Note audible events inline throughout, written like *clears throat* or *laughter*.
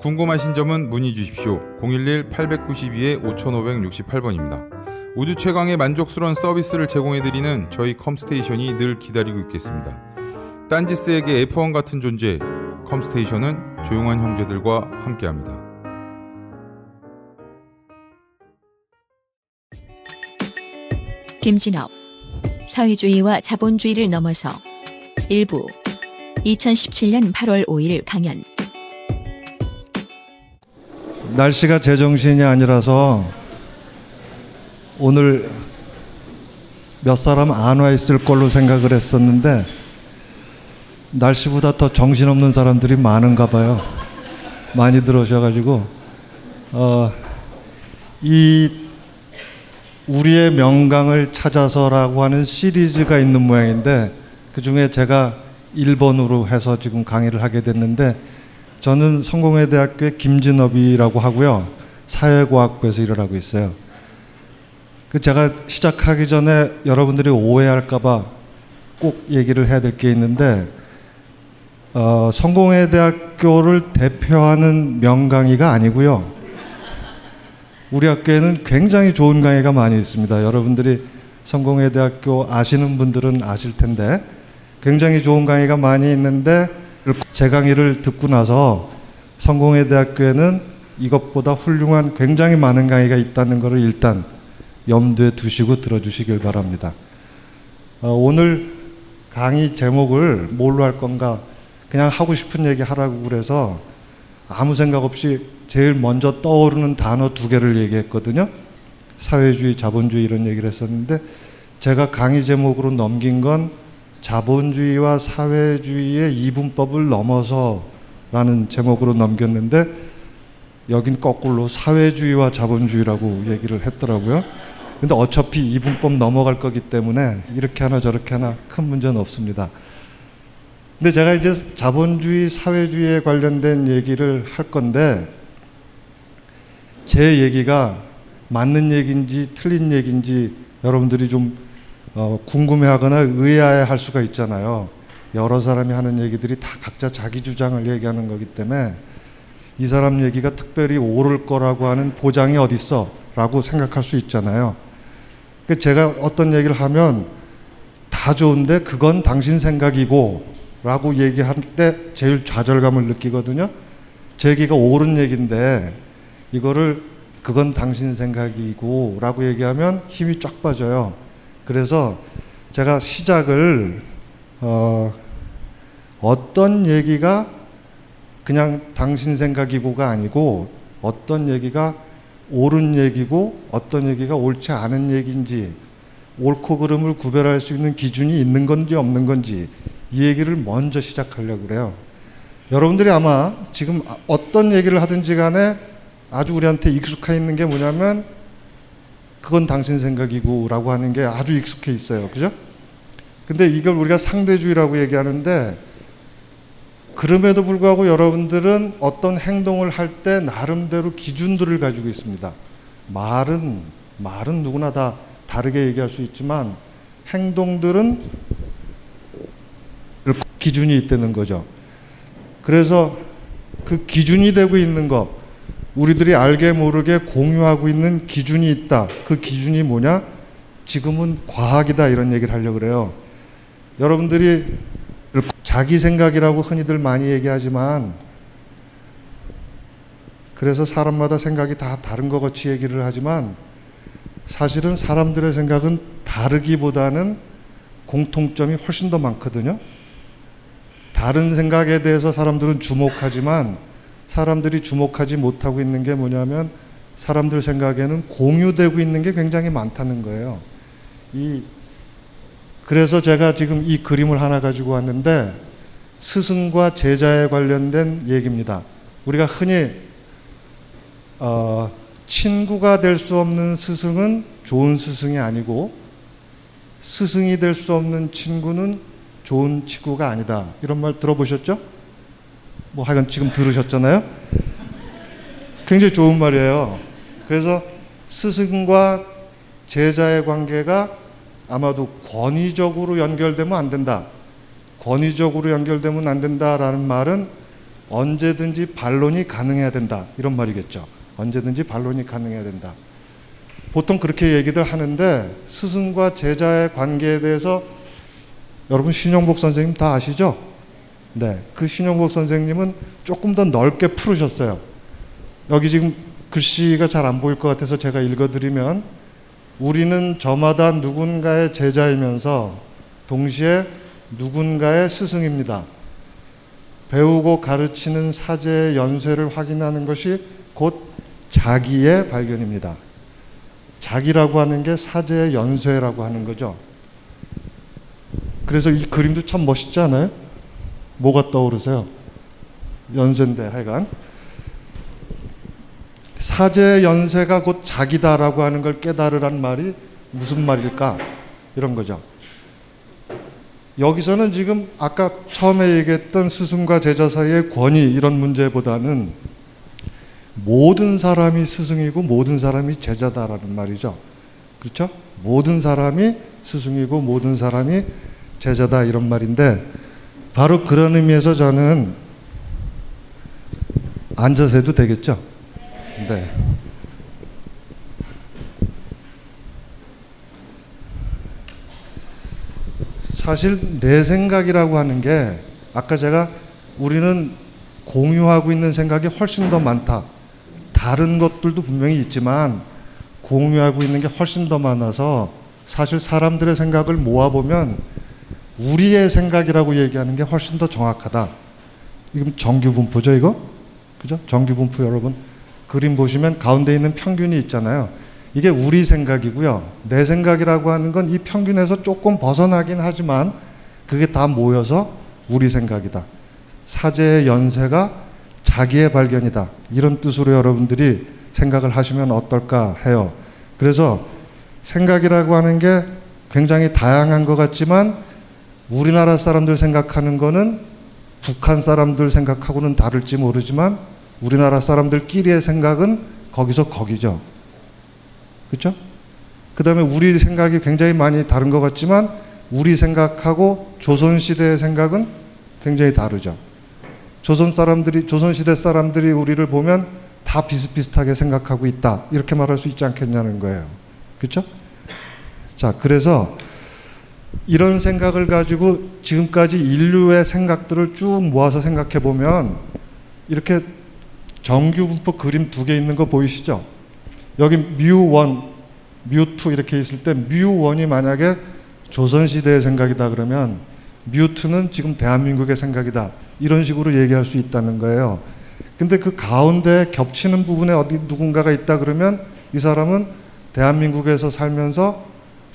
궁금하신 점은 문의 주십시오. 011-892-5568번입니다. 우주 최강의 만족스러운 서비스를 제공해드리는 저희 컴스테이션이 늘 기다리고 있겠습니다. 딴지스에게 F1 같은 존재, 컴스테이션은 조용한 형제들과 함께합니다. 김진업 사회주의와 자본주의를 넘어서 일부 2017년 8월 5일 강연 날씨가 제정신이 아니라서 오늘 몇 사람 안 와 있을 걸로 생각을 했었는데 날씨보다 더 정신없는 사람들이 많은가 봐요. 많이 들어오셔가지고 어, 이 우리의 명강을 찾아서라고 하는 시리즈가 있는 모양인데 그 중에 제가 1번으로 해서 지금 강의를 하게 됐는데 저는 성공회대학교의 김진업이라고 하고요. 사회과학부에서 일을 하고 있어요. 그 제가 시작하기 전에 여러분들이 오해할까봐 꼭 얘기를 해야 될 게 있는데 어, 성공회대학교를 대표하는 명강의가 아니고요. 우리 학교에는 굉장히 좋은 강의가 많이 있습니다. 여러분들이 성공회대학교 아시는 분들은 아실 텐데 굉장히 좋은 강의가 많이 있는데 제 강의를 듣고 나서 성공회 대학교에는 이것보다 훌륭한 굉장히 많은 강의가 있다는 것을 일단 염두에 두시고 들어주시길 바랍니다. 어, 오늘 강의 제목을 뭘로 할 건가 그냥 하고 싶은 얘기 하라고 그래서 아무 생각 없이 제일 먼저 떠오르는 단어 두 개를 얘기했거든요. 사회주의, 자본주의 이런 얘기를 했었는데 제가 강의 제목으로 넘긴 건 자본주의와 사회주의의 이분법을 넘어서라는 제목으로 넘겼는데 여긴 거꾸로 사회주의와 자본주의라고 얘기를 했더라고요. 근데 어차피 이분법 넘어갈 거기 때문에 이렇게 하나 저렇게 하나 큰 문제는 없습니다. 근데 제가 이제 자본주의, 사회주의에 관련된 얘기를 할 건데 제 얘기가 맞는 얘기인지 틀린 얘기인지 여러분들이 좀 어, 궁금해하거나 의아해할 수가 있잖아요. 여러 사람이 하는 얘기들이 다 각자 자기 주장을 얘기하는 거기 때문에 이 사람 얘기가 특별히 옳을 거라고 하는 보장이 어딨어? 라고 생각할 수 있잖아요. 제가 어떤 얘기를 하면 다 좋은데 그건 당신 생각이고 라고 얘기할 때 제일 좌절감을 느끼거든요. 제 얘기가 옳은 얘기인데 이거를 그건 당신 생각이고 라고 얘기하면 힘이 쫙 빠져요. 그래서 제가 시작을 어, 어떤 얘기가 그냥 당신 생각이고가 아니고 어떤 얘기가 옳은 얘기고 어떤 얘기가 옳지 않은 얘기인지 옳고 그름을 구별할 수 있는 기준이 있는 건지 없는 건지 이 얘기를 먼저 시작하려고 그래요. 여러분들이 아마 지금 어떤 얘기를 하든지 간에 아주 우리한테 익숙해 있는 게 뭐냐면 그건 당신 생각이고 라고 하는 게 아주 익숙해 있어요. 그죠? 근데 이걸 우리가 상대주의라고 얘기하는데 그럼에도 불구하고 여러분들은 어떤 행동을 할 때 나름대로 기준들을 가지고 있습니다. 말은 말은 누구나 다 다르게 얘기할 수 있지만 행동들은 기준이 있다는 거죠. 그래서 그 기준이 되고 있는 것 우리들이 알게 모르게 공유하고 있는 기준이 있다. 그 기준이 뭐냐? 지금은 과학이다 이런 얘기를 하려고 그래요. 여러분들이 자기 생각이라고 흔히들 많이 얘기하지만 그래서 사람마다 생각이 다 다른 것 같이 얘기를 하지만 사실은 사람들의 생각은 다르기보다는 공통점이 훨씬 더 많거든요. 다른 생각에 대해서 사람들은 주목하지만 사람들이 주목하지 못하고 있는 게 뭐냐면 사람들 생각에는 공유되고 있는 게 굉장히 많다는 거예요. 이 그래서 제가 지금 이 그림을 하나 가지고 왔는데 스승과 제자에 관련된 얘기입니다. 우리가 흔히 어, 친구가 될 수 없는 스승은 좋은 스승이 아니고 스승이 될 수 없는 친구는 좋은 친구가 아니다. 이런 말 들어보셨죠? 뭐 하여간 지금 들으셨잖아요. 굉장히 좋은 말이에요. 그래서 스승과 제자의 관계가 아마도 권위적으로 연결되면 안 된다. 권위적으로 연결되면 안 된다라는 말은 언제든지 반론이 가능해야 된다. 이런 말이겠죠. 언제든지 반론이 가능해야 된다. 보통 그렇게 얘기들 하는데 스승과 제자의 관계에 대해서 여러분 신용복 선생님 다 아시죠? 네. 그 신용복 선생님은 조금 더 넓게 풀으셨어요. 여기 지금 글씨가 잘 안 보일 것 같아서 제가 읽어드리면 우리는 저마다 누군가의 제자이면서 동시에 누군가의 스승입니다. 배우고 가르치는 사제의 연쇄를 확인하는 것이 곧 자기의 발견입니다. 자기라고 하는 게 사제의 연쇄라고 하는 거죠. 그래서 이 그림도 참 멋있지 않아요? 뭐가 떠오르세요? 연쇄인데 하여간 사제의 연쇄가 곧 자기다라고 하는 걸 깨달으란 말이 무슨 말일까? 이런 거죠. 여기서는 지금 아까 처음에 얘기했던 스승과 제자 사이의 권위 이런 문제보다는 모든 사람이 스승이고 모든 사람이 제자다라는 말이죠. 그렇죠? 모든 사람이 스승이고 모든 사람이 제자다 이런 말인데 바로 그런 의미에서 저는 앉아서 해도 되겠죠? 네. 사실 내 생각이라고 하는 게 아까 제가 우리는 공유하고 있는 생각이 훨씬 더 많다. 다른 것들도 분명히 있지만 공유하고 있는 게 훨씬 더 많아서 사실 사람들의 생각을 모아보면 우리의 생각이라고 얘기하는 게 훨씬 더 정확하다. 이건 정규 분포죠, 이거? 그죠? 정규 분포 여러분. 그림 보시면 가운데 있는 평균이 있잖아요. 이게 우리 생각이고요. 내 생각이라고 하는 건 이 평균에서 조금 벗어나긴 하지만 그게 다 모여서 우리 생각이다. 사제의 연세가 자기의 발견이다. 이런 뜻으로 여러분들이 생각을 하시면 어떨까 해요. 그래서 생각이라고 하는 게 굉장히 다양한 것 같지만 우리나라 사람들 생각하는 거는 북한 사람들 생각하고는 다를지 모르지만 우리나라 사람들끼리의 생각은 거기서 거기죠. 그렇죠? 그 다음에 우리 생각이 굉장히 많이 다른 것 같지만 우리 생각하고 조선시대의 생각은 굉장히 다르죠. 조선 사람들이, 조선시대 사람들이 우리를 보면 다 비슷비슷하게 생각하고 있다. 이렇게 말할 수 있지 않겠냐는 거예요. 그렇죠? 자, 그래서 이런 생각을 가지고 지금까지 인류의 생각들을 쭉 모아서 생각해 보면 이렇게 정규 분포 그림 두 개 있는 거 보이시죠? 여기 뮤1, 뮤2 이렇게 있을 때 뮤1이 만약에 조선시대의 생각이다 그러면 뮤2는 지금 대한민국의 생각이다. 이런 식으로 얘기할 수 있다는 거예요. 근데 그 가운데 겹치는 부분에 어디 누군가가 있다 그러면 이 사람은 대한민국에서 살면서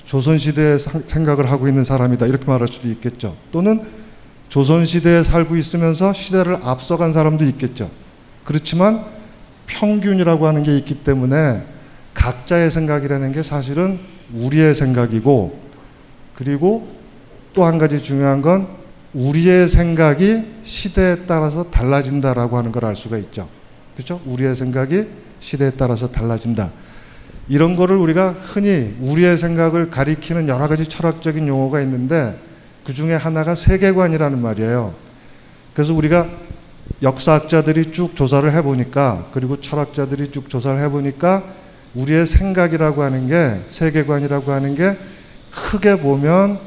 조선시대의 생각을 하고 있는 사람이다. 이렇게 말할 수도 있겠죠. 또는 조선시대에 살고 있으면서 시대를 앞서간 사람도 있겠죠. 그렇지만 평균이라고 하는 게 있기 때문에 각자의 생각이라는 게 사실은 우리의 생각이고 그리고 또 한 가지 중요한 건 우리의 생각이 시대에 따라서 달라진다라고 하는 걸 알 수가 있죠. 그렇죠? 우리의 생각이 시대에 따라서 달라진다. 이런 거를 우리가 흔히 우리의 생각을 가리키는 여러 가지 철학적인 용어가 있는데 그 중에 하나가 세계관이라는 말이에요. 그래서 우리가 역사학자들이 쭉 조사를 해보니까 그리고 철학자들이 쭉 조사를 해보니까 우리의 생각이라고 하는 게 세계관이라고 하는 게 크게 보면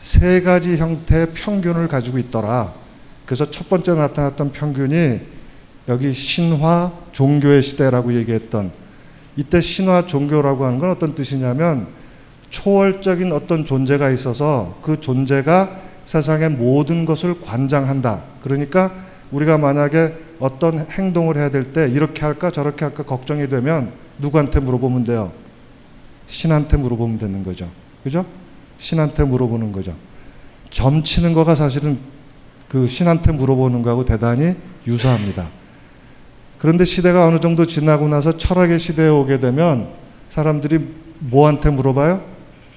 세 가지 형태의 평균을 가지고 있더라. 그래서 첫 번째 나타났던 평균이 여기 신화 종교의 시대라고 얘기했던 이때 신화 종교라고 하는 건 어떤 뜻이냐면 초월적인 어떤 존재가 있어서 그 존재가 세상의 모든 것을 관장한다. 그러니까 우리가 만약에 어떤 행동을 해야 될 때 이렇게 할까 저렇게 할까 걱정이 되면 누구한테 물어보면 돼요? 신한테 물어보면 되는 거죠. 그죠? 신한테 물어보는 거죠. 점치는 거가 사실은 그 신한테 물어보는 거하고 대단히 유사합니다. 그런데 시대가 어느 정도 지나고 나서 철학의 시대에 오게 되면 사람들이 뭐한테 물어봐요?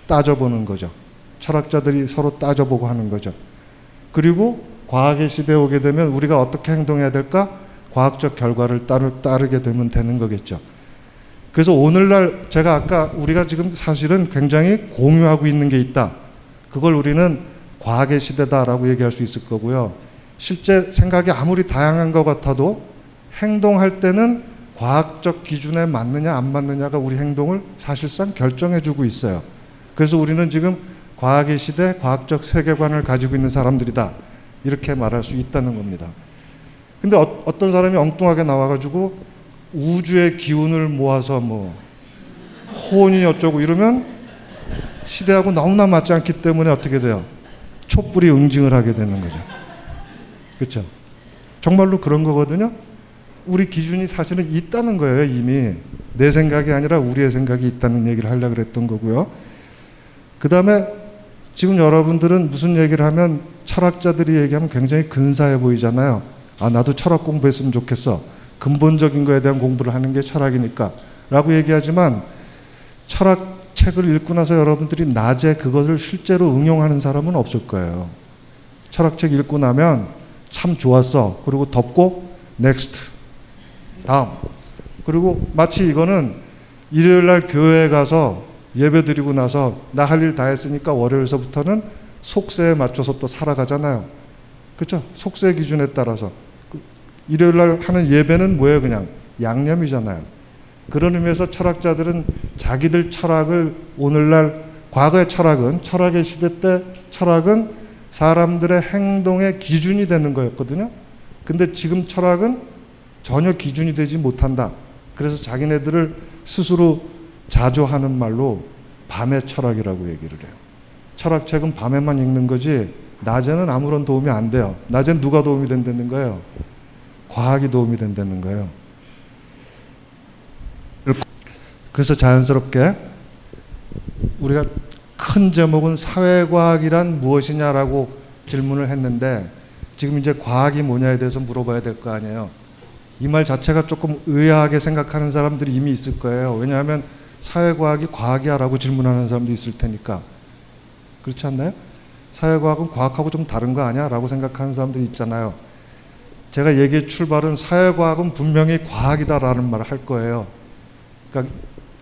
따져보는 거죠. 철학자들이 서로 따져보고 하는 거죠. 그리고 과학의 시대에 오게 되면 우리가 어떻게 행동해야 될까? 과학적 결과를 따르, 따르게 되면 되는 거겠죠. 그래서 오늘날 제가 아까 우리가 지금 사실은 굉장히 공유하고 있는 게 있다. 그걸 우리는 과학의 시대다라고 얘기할 수 있을 거고요. 실제 생각이 아무리 다양한 것 같아도 행동할 때는 과학적 기준에 맞느냐 안 맞느냐가 우리 행동을 사실상 결정해 주고 있어요. 그래서 우리는 지금 과학의 시대, 과학적 세계관을 가지고 있는 사람들이다. 이렇게 말할 수 있다는 겁니다. 근데 어, 어떤 사람이 엉뚱하게 나와가지고 우주의 기운을 모아서 뭐 혼이 어쩌고 이러면 시대하고 너무나 맞지 않기 때문에 어떻게 돼요? 촛불이 응징을 하게 되는 거죠. 그렇죠? 정말로 그런 거거든요. 우리 기준이 사실은 있다는 거예요, 이미. 내 생각이 아니라 우리의 생각이 있다는 얘기를 하려고 그랬던 거고요. 그 다음에 지금 여러분들은 무슨 얘기를 하면 철학자들이 얘기하면 굉장히 근사해 보이잖아요. 아, 나도 철학 공부했으면 좋겠어. 근본적인 거에 대한 공부를 하는 게 철학이니까. 라고 얘기하지만 철학 책을 읽고 나서 여러분들이 낮에 그것을 실제로 응용하는 사람은 없을 거예요. 철학책 읽고 나면 참 좋았어. 그리고 덮고 next. 다음. 그리고 마치 이거는 일요일 날 교회에 가서 예배 드리고 나서 나 할 일 다 했으니까 월요일서부터는 속세에 맞춰서 또 살아가잖아요. 그렇죠? 속세 기준에 따라서 그 일요일 날 하는 예배는 뭐예요? 그냥 양념이잖아요. 그런 의미에서 철학자들은 자기들 철학을 오늘날 과거의 철학은 철학의 시대 때 철학은 사람들의 행동의 기준이 되는 거였거든요. 근데 지금 철학은 전혀 기준이 되지 못한다. 그래서 자기네들을 스스로 자조하는 말로 밤의 철학이라고 얘기를 해요. 철학책은 밤에만 읽는 거지 낮에는 아무런 도움이 안 돼요. 낮엔 누가 도움이 된다는 거예요? 과학이 도움이 된다는 거예요. 그래서 자연스럽게 우리가 큰 제목은 사회과학이란 무엇이냐라고 질문을 했는데 지금 이제 과학이 뭐냐에 대해서 물어봐야 될 거 아니에요. 이 말 자체가 조금 의아하게 생각하는 사람들이 이미 있을 거예요. 왜냐하면 사회과학이 과학이야라고 질문하는 사람도 있을 테니까. 그렇지 않나요? 사회과학은 과학하고 좀 다른 거 아니야? 라고 생각하는 사람들이 있잖아요. 제가 얘기의 출발은 사회과학은 분명히 과학이다라는 말을 할 거예요. 그러니까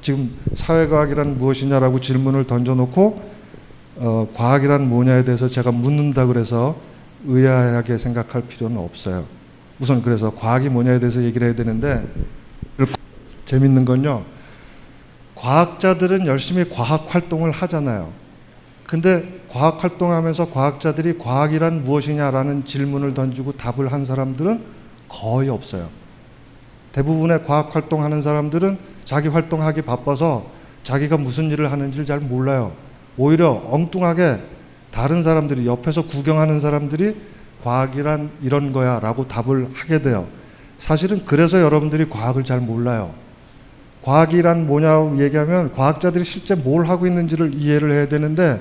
지금 사회과학이란 무엇이냐라고 질문을 던져놓고 어, 과학이란 뭐냐에 대해서 제가 묻는다 그래서 의아하게 생각할 필요는 없어요. 우선 그래서 과학이 뭐냐에 대해서 얘기를 해야 되는데 재밌는 건요. 과학자들은 열심히 과학 활동을 하잖아요. 근데 과학 활동하면서 과학자들이 과학이란 무엇이냐라는 질문을 던지고 답을 한 사람들은 거의 없어요. 대부분의 과학 활동하는 사람들은 자기 활동하기 바빠서 자기가 무슨 일을 하는지를 잘 몰라요. 오히려 엉뚱하게 다른 사람들이 옆에서 구경하는 사람들이 과학이란 이런 거야 라고 답을 하게 돼요. 사실은 그래서 여러분들이 과학을 잘 몰라요. 과학이란 뭐냐고 얘기하면 과학자들이 실제 뭘 하고 있는지를 이해를 해야 되는데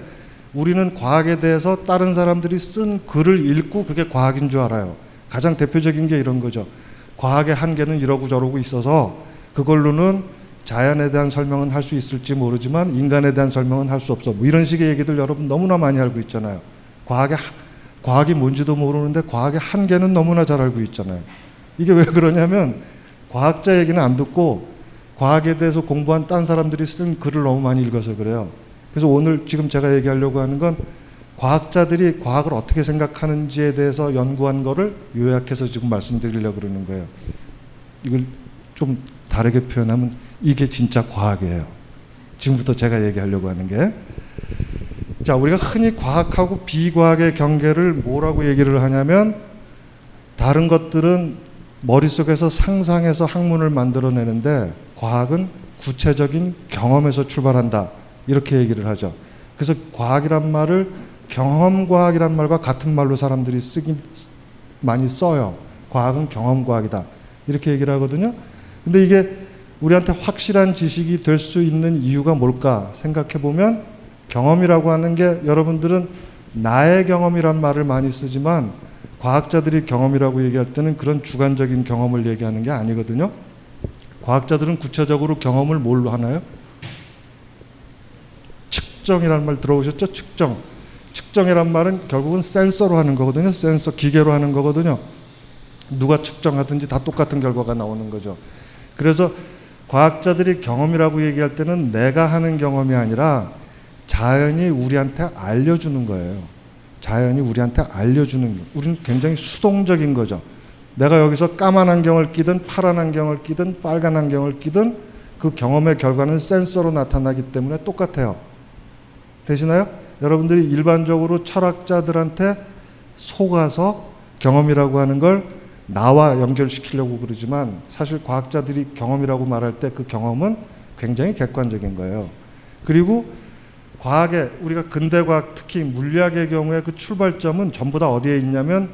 우리는 과학에 대해서 다른 사람들이 쓴 글을 읽고 그게 과학인 줄 알아요. 가장 대표적인 게 이런 거죠. 과학의 한계는 이러고 저러고 있어서 그걸로는 자연에 대한 설명은 할 수 있을지 모르지만 인간에 대한 설명은 할 수 없어. 뭐 이런 식의 얘기들 여러분 너무나 많이 알고 있잖아요. 과학의 과학이 뭔지도 모르는데 과학의 한계는 너무나 잘 알고 있잖아요. 이게 왜 그러냐면 과학자 얘기는 안 듣고 과학에 대해서 공부한 딴 사람들이 쓴 글을 너무 많이 읽어서 그래요. 그래서 오늘 지금 제가 얘기하려고 하는 건 과학자들이 과학을 어떻게 생각하는지에 대해서 연구한 거를 요약해서 지금 말씀드리려고 그러는 거예요. 이걸 좀 다르게 표현하면 이게 진짜 과학이에요. 지금부터 제가 얘기하려고 하는 게. 자, 우리가 흔히 과학하고 비과학의 경계를 뭐라고 얘기를 하냐면 다른 것들은 머릿속에서 상상해서 학문을 만들어내는데 과학은 구체적인 경험에서 출발한다. 이렇게 얘기를 하죠. 그래서 과학이란 말을 경험과학이란 말과 같은 말로 사람들이 쓰긴 많이 써요. 과학은 경험과학이다. 이렇게 얘기를 하거든요. 근데 이게 우리한테 확실한 지식이 될 수 있는 이유가 뭘까 생각해 보면 경험이라고 하는 게 여러분들은 나의 경험이란 말을 많이 쓰지만 과학자들이 경험이라고 얘기할 때는 그런 주관적인 경험을 얘기하는 게 아니거든요. 과학자들은 구체적으로 경험을 뭘로 하나요? 측정이라는 말 들어보셨죠? 측정. 측정이란 말은 결국은 센서로 하는 거거든요. 센서 기계로 하는 거거든요. 누가 측정하든지 다 똑같은 결과가 나오는 거죠. 그래서 과학자들이 경험이라고 얘기할 때는 내가 하는 경험이 아니라 자연이 우리한테 알려주는 거예요. 자연이 우리한테 알려주는 거. 우리는 굉장히 수동적인 거죠. 내가 여기서 까만 안경을 끼든 파란 안경을 끼든 빨간 안경을 끼든 그 경험의 결과는 센서로 나타나기 때문에 똑같아요. 되시나요? 여러분들이 일반적으로 철학자들한테 속아서 경험이라고 하는 걸 나와 연결시키려고 그러지만 사실 과학자들이 경험이라고 말할 때 그 경험은 굉장히 객관적인 거예요. 그리고 과학의 우리가 근대 과학 특히 물리학의 경우에 그 출발점은 전부 다 어디에 있냐면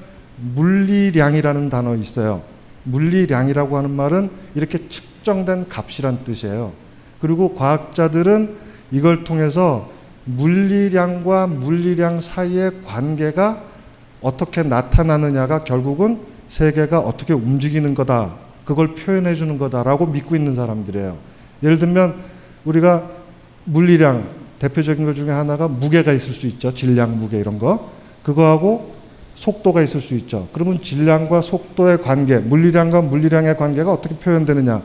물리량이라는 단어 있어요. 물리량이라고 하는 말은 이렇게 측정된 값이란 뜻이에요. 그리고 과학자들은 이걸 통해서 물리량과 물리량 사이의 관계가 어떻게 나타나느냐가 결국은 세계가 어떻게 움직이는 거다. 그걸 표현해 주는 거다라고 믿고 있는 사람들이에요. 예를 들면 우리가 물리량 대표적인 것 중에 하나가 무게가 있을 수 있죠. 질량, 무게 이런 거. 그거하고 속도가 있을 수 있죠. 그러면 질량과 속도의 관계, 물리량과 물리량의 관계가 어떻게 표현되느냐.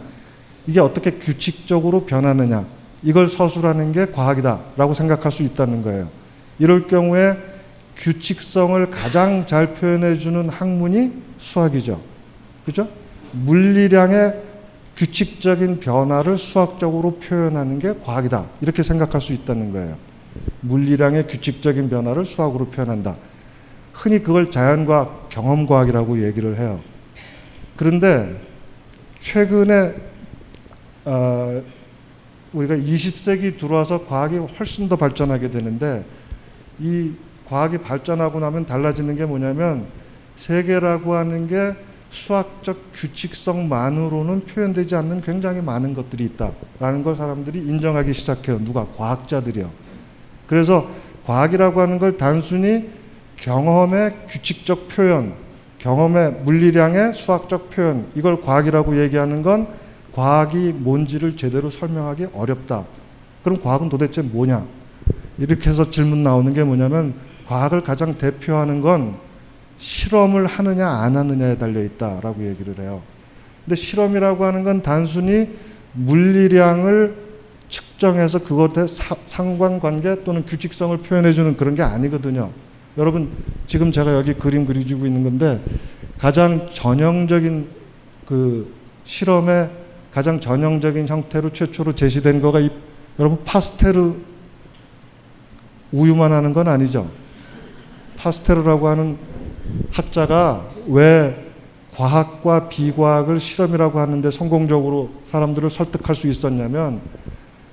이게 어떻게 규칙적으로 변하느냐. 이걸 서술하는 게 과학이다라고 생각할 수 있다는 거예요. 이럴 경우에 규칙성을 가장 잘 표현해 주는 학문이 수학이죠. 그죠? 물리량의 규칙적인 변화를 수학적으로 표현하는 게 과학이다. 이렇게 생각할 수 있다는 거예요. 물리량의 규칙적인 변화를 수학으로 표현한다. 흔히 그걸 자연과학, 경험과학이라고 얘기를 해요. 그런데 최근에 어, 우리가 20세기 들어와서 과학이 훨씬 더 발전하게 되는데 이 과학이 발전하고 나면 달라지는 게 뭐냐면 세계라고 하는 게 수학적 규칙성만으로는 표현되지 않는 굉장히 많은 것들이 있다라는 걸 사람들이 인정하기 시작해요. 누가 과학자들이요. 그래서 과학이라고 하는 걸 단순히 경험의 규칙적 표현, 경험의 물리량의 수학적 표현 이걸 과학이라고 얘기하는 건 과학이 뭔지를 제대로 설명하기 어렵다. 그럼 과학은 도대체 뭐냐? 이렇게 해서 질문 나오는 게 뭐냐면 과학을 가장 대표하는 건 실험을 하느냐 안 하느냐에 달려 있다라고 얘기를 해요. 근데 실험이라고 하는 건 단순히 물리량을 측정해서 그것에 상관관계 또는 규칙성을 표현해 주는 그런 게 아니거든요. 여러분 지금 제가 여기 그림 그려주고 있는 건데 가장 전형적인 그 실험의 가장 전형적인 형태로 최초로 제시된 거가 이, 여러분 파스테르 우유만 하는 건 아니죠. 파스테르라고 하는 학자가 왜 과학과 비과학을 실험이라고 하는데 성공적으로 사람들을 설득할 수 있었냐면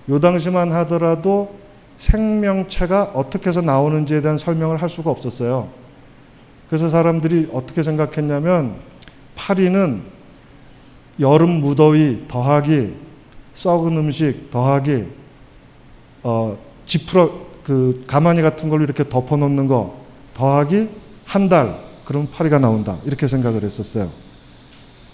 요 당시만 하더라도 생명체가 어떻게 해서 나오는지에 대한 설명을 할 수가 없었어요. 그래서 사람들이 어떻게 생각했냐면 파리는 여름 무더위 더하기 썩은 음식 더하기 어 지푸러 그 가마니 같은 걸로 이렇게 덮어 놓는 거 더하기 한 달 그럼 파리가 나온다 이렇게 생각을 했었어요.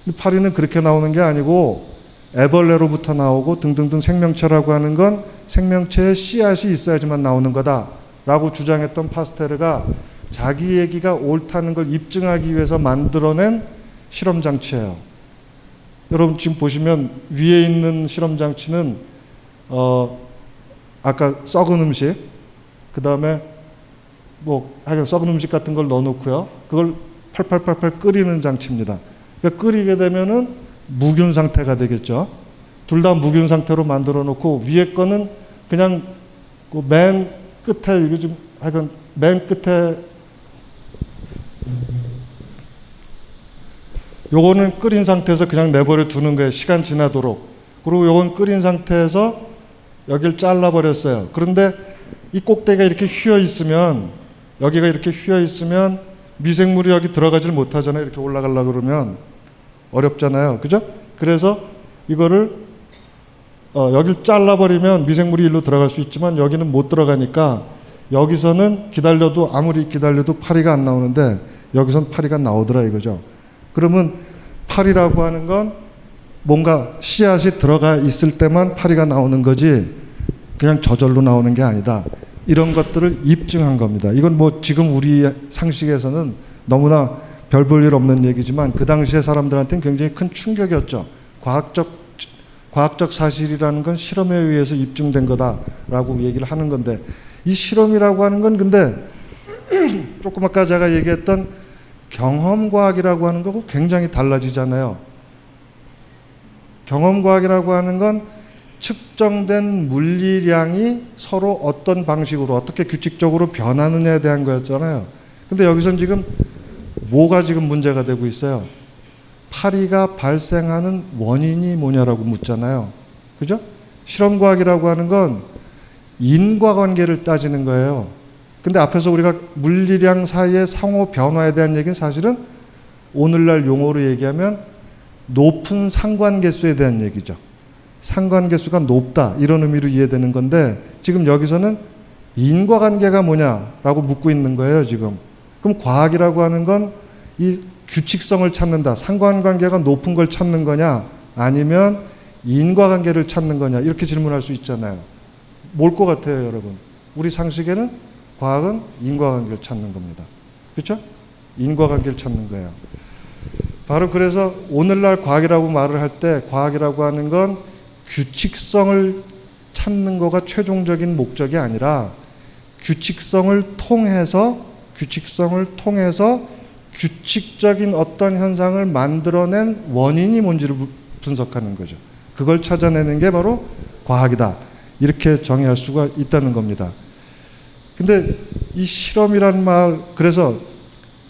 근데 파리는 그렇게 나오는 게 아니고 애벌레로부터 나오고 등등등 생명체라고 하는 건 생명체의 씨앗이 있어야지만 나오는 거다 라고 주장했던 파스테르가 자기 얘기가 옳다는 걸 입증하기 위해서 만들어낸 실험 장치예요. 여러분 지금 보시면 위에 있는 실험 장치는 어 아까 썩은 음식 그 다음에 뭐 하여간 썩은 음식 같은 걸 넣어놓고요. 그걸 팔팔팔팔 끓이는 장치입니다. 그러니까 끓이게 되면은 무균 상태가 되겠죠. 둘 다 무균 상태로 만들어 놓고 위에 거는 그냥 그 맨 끝에 이게 좀 하여간 맨 끝에 요거는 끓인 상태에서 그냥 내버려 두는 거예요. 시간 지나도록. 그리고 요건 끓인 상태에서 여기를 잘라 버렸어요. 그런데 이 꼭대기가 이렇게 휘어 있으면 여기가 이렇게 휘어 있으면 미생물이 여기 들어가질 못하잖아요. 이렇게 올라가려 그러면 어렵잖아요. 그죠? 그래서 이거를 어, 여기를 잘라버리면 미생물이 일로 들어갈 수 있지만 여기는 못 들어가니까 여기서는 기다려도 아무리 기다려도 파리가 안 나오는데 여기선 파리가 나오더라 이거죠. 그러면 파리라고 하는 건 뭔가 씨앗이 들어가 있을 때만 파리가 나오는 거지 그냥 저절로 나오는 게 아니다. 이런 것들을 입증한 겁니다. 이건 뭐 지금 우리 상식에서는 너무나 별 볼 일 없는 얘기지만 그 당시에 사람들한테는 굉장히 큰 충격이었죠. 과학적 과학적 사실이라는 건 실험에 의해서 입증된 거다라고 얘기를 하는 건데 이 실험이라고 하는 건 근데 *clears throat* 조금 아까 제가 얘기했던 경험 과학이라고 하는 거고 굉장히 달라지잖아요. 경험 과학이라고 하는 건 측정된 물리량이 서로 어떤 방식으로 어떻게 규칙적으로 변하느냐에 대한 거였잖아요. 근데 여기선 지금 뭐가 지금 문제가 되고 있어요? 파리가 발생하는 원인이 뭐냐라고 묻잖아요. 그죠? 실험과학이라고 하는 건 인과관계를 따지는 거예요. 근데 앞에서 우리가 물리량 사이의 상호 변화에 대한 얘기는 사실은 오늘날 용어로 얘기하면 높은 상관계수에 대한 얘기죠. 상관계수가 높다 이런 의미로 이해되는 건데 지금 여기서는 인과관계가 뭐냐라고 묻고 있는 거예요 지금. 그럼 과학이라고 하는 건 이 규칙성을 찾는다. 상관관계가 높은 걸 찾는 거냐 아니면 인과관계를 찾는 거냐 이렇게 질문할 수 있잖아요. 뭘 것 같아요 여러분? 우리 상식에는 과학은 인과관계를 찾는 겁니다. 그렇죠? 인과관계를 찾는 거예요. 바로 그래서 오늘날 과학이라고 말을 할 때 과학이라고 하는 건 규칙성을 찾는 거가 최종적인 목적이 아니라 규칙성을 통해서 규칙성을 통해서 규칙적인 어떤 현상을 만들어낸 원인이 뭔지를 분석하는 거죠. 그걸 찾아내는 게 바로 과학이다. 이렇게 정의할 수가 있다는 겁니다. 근데 이 실험이란 말, 그래서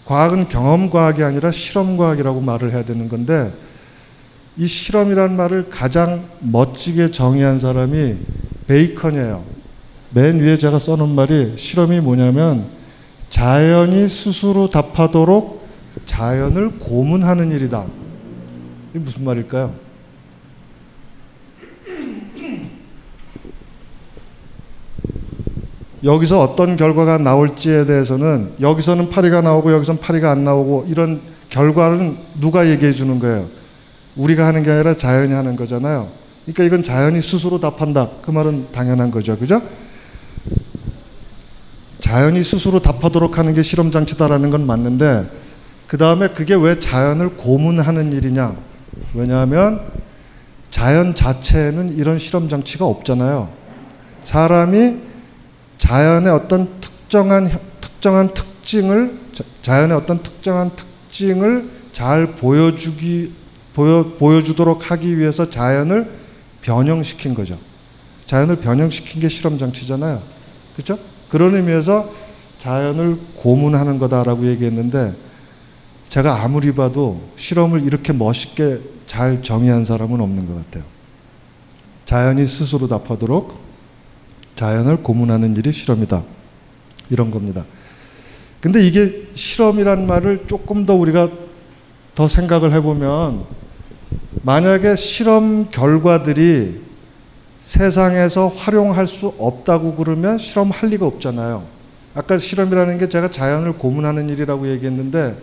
과학은 경험 과학이 아니라 실험 과학이라고 말을 해야 되는 건데 이 실험이란 말을 가장 멋지게 정의한 사람이 베이컨이에요. 맨 위에 제가 써놓은 말이 실험이 뭐냐면 자연이 스스로 답하도록 자연을 고문하는 일이다. 이게 무슨 말일까요? 여기서 어떤 결과가 나올지에 대해서는 여기서는 파리가 나오고 여기서는 파리가 안 나오고 이런 결과는 누가 얘기해 주는 거예요? 우리가 하는 게 아니라 자연이 하는 거잖아요. 그러니까 이건 자연이 스스로 답한다. 그 말은 당연한 거죠. 그죠? 자연이 스스로 답하도록 하는 게 실험 장치다라는 건 맞는데 그 다음에 그게 왜 자연을 고문하는 일이냐? 왜냐하면 자연 자체에는 이런 실험 장치가 없잖아요. 사람이 자연의 어떤 특정한 특정한 특징을 자연의 어떤 특정한 특징을 잘 보여주기 보여 보여주도록 하기 위해서 자연을 변형시킨 거죠. 자연을 변형시킨 게 실험 장치잖아요. 그렇죠? 그런 의미에서 자연을 고문하는 거다라고 얘기했는데 제가 아무리 봐도 실험을 이렇게 멋있게 잘 정의한 사람은 없는 것 같아요. 자연이 스스로 답하도록 자연을 고문하는 일이 실험이다. 이런 겁니다. 근데 이게 실험이란 말을 조금 더 우리가 더 생각을 해보면 만약에 실험 결과들이 세상에서 활용할 수 없다고 그러면 실험할 리가 없잖아요. 아까 실험이라는 게 제가 자연을 고문하는 일이라고 얘기했는데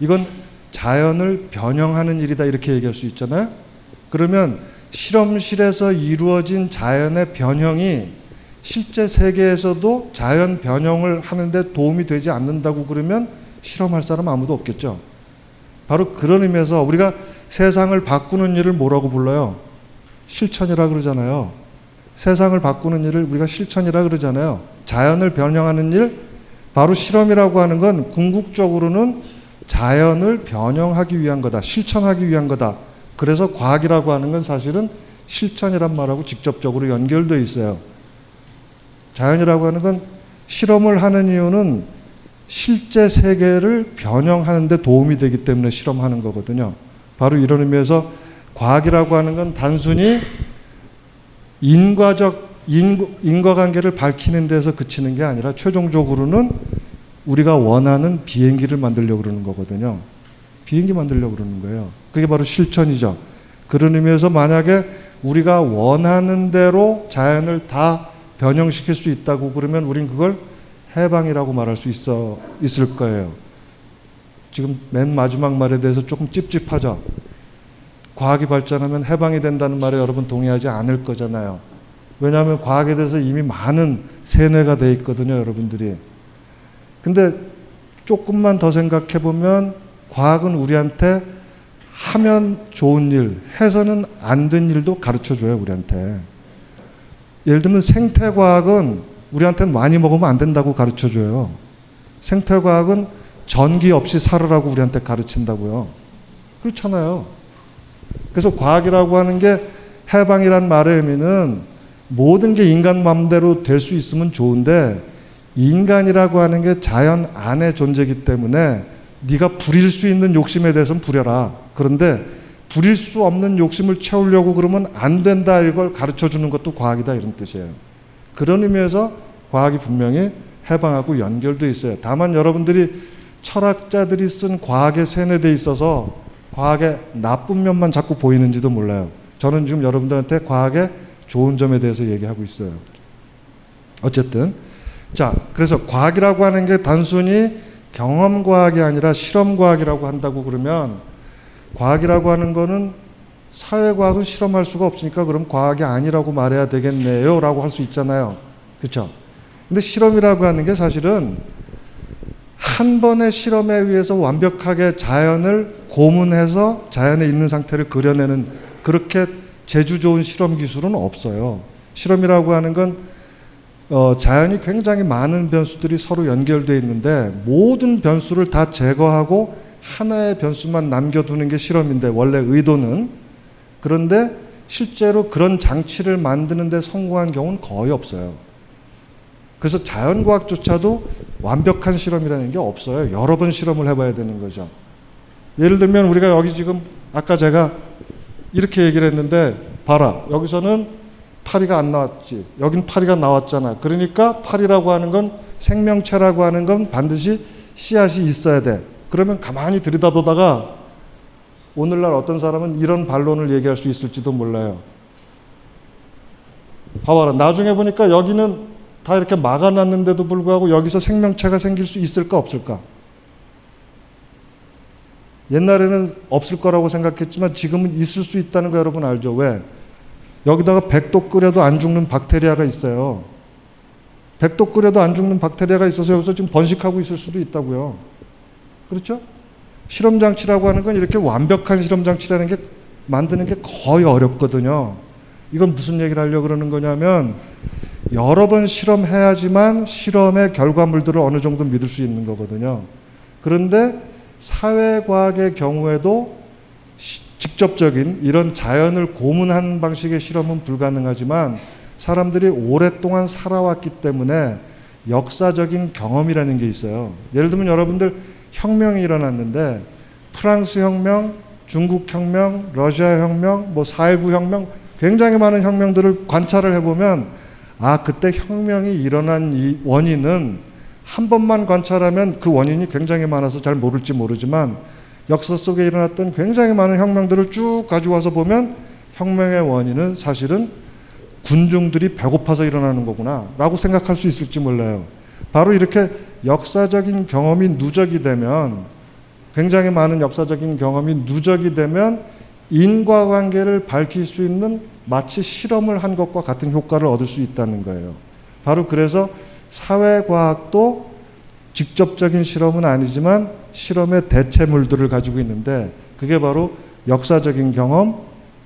이건 자연을 변형하는 일이다 이렇게 얘기할 수 있잖아요. 그러면 실험실에서 이루어진 자연의 변형이 실제 세계에서도 자연 변형을 하는데 도움이 되지 않는다고 그러면 실험할 사람 아무도 없겠죠. 바로 그런 의미에서 우리가 세상을 바꾸는 일을 뭐라고 불러요? 실천이라 그러잖아요. 세상을 바꾸는 일을 우리가 실천이라 그러잖아요. 자연을 변형하는 일, 바로 실험이라고 하는 건 궁극적으로는 자연을 변형하기 위한 거다. 실천하기 위한 거다. 그래서 과학이라고 하는 건 사실은 실천이란 말하고 직접적으로 연결되어 있어요. 자연이라고 하는 건 실험을 하는 이유는 실제 세계를 변형하는 데 도움이 되기 때문에 실험하는 거거든요. 바로 이런 의미에서 과학이라고 하는 건 단순히 인과적 인, 인과 관계를 밝히는 데서 그치는 게 아니라 최종적으로는 우리가 원하는 비행기를 만들려고 그러는 거거든요. 비행기 만들려고 그러는 거예요. 그게 바로 실천이죠. 그런 의미에서 만약에 우리가 원하는 대로 자연을 다 변형시킬 수 있다고 그러면 우린 그걸 해방이라고 말할 수 있어 있을 거예요. 지금 맨 마지막 말에 대해서 조금 찝찝하죠. 과학이 발전하면 해방이 된다는 말에 여러분 동의하지 않을 거잖아요. 왜냐하면 과학에 대해서 이미 많은 세뇌가 돼 있거든요, 여러분들이. 근데 조금만 더 생각해 보면 과학은 우리한테 하면 좋은 일, 해서는 안 된 일도 가르쳐 줘요, 우리한테. 예를 들면 생태과학은 우리한테는 많이 먹으면 안 된다고 가르쳐 줘요. 생태과학은 전기 없이 살으라고 우리한테 가르친다고요. 그렇잖아요. 그래서 과학이라고 하는 게 해방이란 말의 의미는 모든 게 인간 마음대로 될 수 있으면 좋은데 인간이라고 하는 게 자연 안의 존재이기 때문에 네가 부릴 수 있는 욕심에 대해서는 부려라. 그런데 부릴 수 없는 욕심을 채우려고 그러면 안 된다 이걸 가르쳐 주는 것도 과학이다 이런 뜻이에요. 그런 의미에서 과학이 분명히 해방하고 연결돼 있어요. 다만 여러분들이 철학자들이 쓴 과학에 세뇌돼 있어서 과학의 나쁜 면만 자꾸 보이는지도 몰라요. 저는 지금 여러분들한테 과학의 좋은 점에 대해서 얘기하고 있어요. 어쨌든 자 그래서 과학이라고 하는 게 단순히 경험 과학이 아니라 실험 과학이라고 한다고 그러면 과학이라고 하는 거는 사회 과학은 실험할 수가 없으니까 그럼 과학이 아니라고 말해야 되겠네요라고 할 수 있잖아요. 그렇죠? 근데 실험이라고 하는 게 사실은 한 번의 실험에 의해서 완벽하게 자연을 고문해서 자연에 있는 상태를 그려내는 그렇게 재주 좋은 실험 기술은 없어요. 실험이라고 하는 건 어, 자연이 굉장히 많은 변수들이 서로 연결되어 있는데 모든 변수를 다 제거하고 하나의 변수만 남겨두는 게 실험인데 원래 의도는 그런데 실제로 그런 장치를 만드는데 성공한 경우는 거의 없어요. 그래서 자연과학조차도 완벽한 실험이라는 게 없어요. 여러 번 실험을 해봐야 되는 거죠. 예를 들면 우리가 여기 지금 아까 제가 이렇게 얘기를 했는데 봐라. 여기서는 파리가 안 나왔지. 여긴 파리가 나왔잖아. 그러니까 파리라고 하는 건 생명체라고 하는 건 반드시 씨앗이 있어야 돼. 그러면 가만히 들여다보다가 오늘날 어떤 사람은 이런 반론을 얘기할 수 있을지도 몰라요. 봐봐라. 나중에 보니까 여기는 다 이렇게 막아놨는데도 불구하고 여기서 생명체가 생길 수 있을까 없을까 옛날에는 없을 거라고 생각했지만 지금은 있을 수 있다는 거 여러분 알죠? 왜? 여기다가 백도 끓여도 안 죽는 박테리아가 있어요. 백도 끓여도 안 죽는 박테리아가 있어서 여기서 지금 번식하고 있을 수도 있다고요. 그렇죠? 실험 장치라고 하는 건 이렇게 완벽한 실험 장치라는 게 만드는 게 거의 어렵거든요. 이건 무슨 얘기를 하려고 그러는 거냐면 여러 번 실험해야지만 실험의 결과물들을 어느 정도 믿을 수 있는 거거든요. 그런데 사회과학의 경우에도 직접적인 이런 자연을 고문하는 방식의 실험은 불가능하지만 사람들이 오랫동안 살아왔기 때문에 역사적인 경험이라는 게 있어요. 예를 들면 여러분들 혁명이 일어났는데 프랑스 혁명, 중국 혁명, 러시아 혁명, 뭐4.19 혁명 굉장히 많은 혁명들을 관찰을 해보면 아 그때 혁명이 일어난 이 원인은 한 번만 관찰하면 그 원인이 굉장히 많아서 잘 모를지 모르지만 역사 속에 일어났던 굉장히 많은 혁명들을 쭉 가져와서 보면 혁명의 원인은 사실은 군중들이 배고파서 일어나는 거구나 라고 생각할 수 있을지 몰라요. 바로 이렇게 역사적인 경험이 누적이 되면 굉장히 많은 역사적인 경험이 누적이 되면 인과관계를 밝힐 수 있는 마치 실험을 한 것과 같은 효과를 얻을 수 있다는 거예요. 바로 그래서 사회과학도 직접적인 실험은 아니지만 실험의 대체물들을 가지고 있는데 그게 바로 역사적인 경험,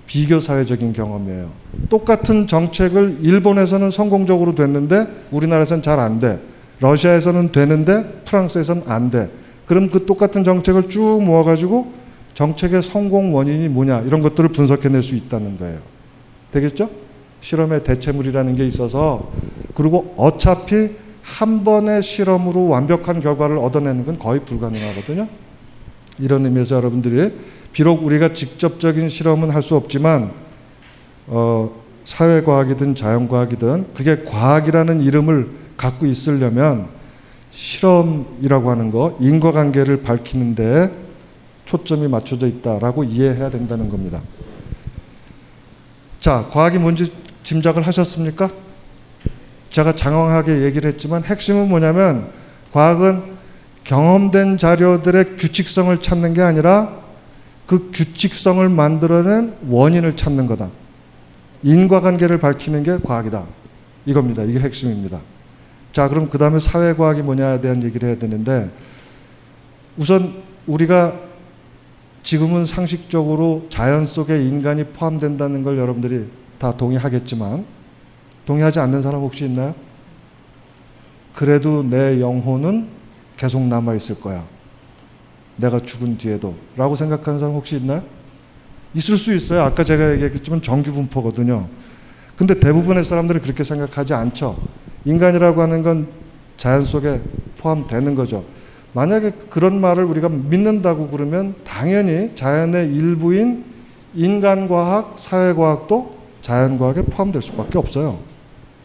비교 사회적인 경험이에요. 똑같은 정책을 일본에서는 성공적으로 됐는데 우리나라에서는 잘 안 돼. 러시아에서는 되는데 프랑스에서는 안 돼. 그럼 그 똑같은 정책을 쭉 모아가지고 정책의 성공 원인이 뭐냐 이런 것들을 분석해낼 수 있다는 거예요. 되겠죠? 실험의 대체물이라는 게 있어서 그리고 어차피 한 번의 실험으로 완벽한 결과를 얻어내는 건 거의 불가능하거든요. 이런 의미에서 여러분들이 비록 우리가 직접적인 실험은 할 수 없지만 어, 사회과학이든 자연과학이든 그게 과학이라는 이름을 갖고 있으려면 실험이라고 하는 거 인과관계를 밝히는데 초점이 맞춰져 있다라고 이해해야 된다는 겁니다. 자, 과학이 뭔지 짐작을 하셨습니까? 제가 장황하게 얘기를 했지만 핵심은 뭐냐면 과학은 경험된 자료들의 규칙성을 찾는 게 아니라 그 규칙성을 만들어낸 원인을 찾는 거다. 인과관계를 밝히는 게 과학이다. 이겁니다. 이게 핵심입니다. 자, 그럼 그 다음에 사회과학이 뭐냐에 대한 얘기를 해야 되는데 우선 우리가 지금은 상식적으로 자연 속에 인간이 포함된다는 걸 여러분들이 다 동의하겠지만 동의하지 않는 사람 혹시 있나요? 그래도 내 영혼은 계속 남아 있을 거야. 내가 죽은 뒤에도 라고 생각하는 사람 혹시 있나요? 있을 수 있어요. 아까 제가 얘기했지만 정규 분포거든요. 근데 대부분의 사람들은 그렇게 생각하지 않죠. 인간이라고 하는 건 자연 속에 포함되는 거죠. 만약에 그런 말을 우리가 믿는다고 그러면 당연히 자연의 일부인 인간과학, 사회과학도 자연과학에 포함될 수밖에 없어요.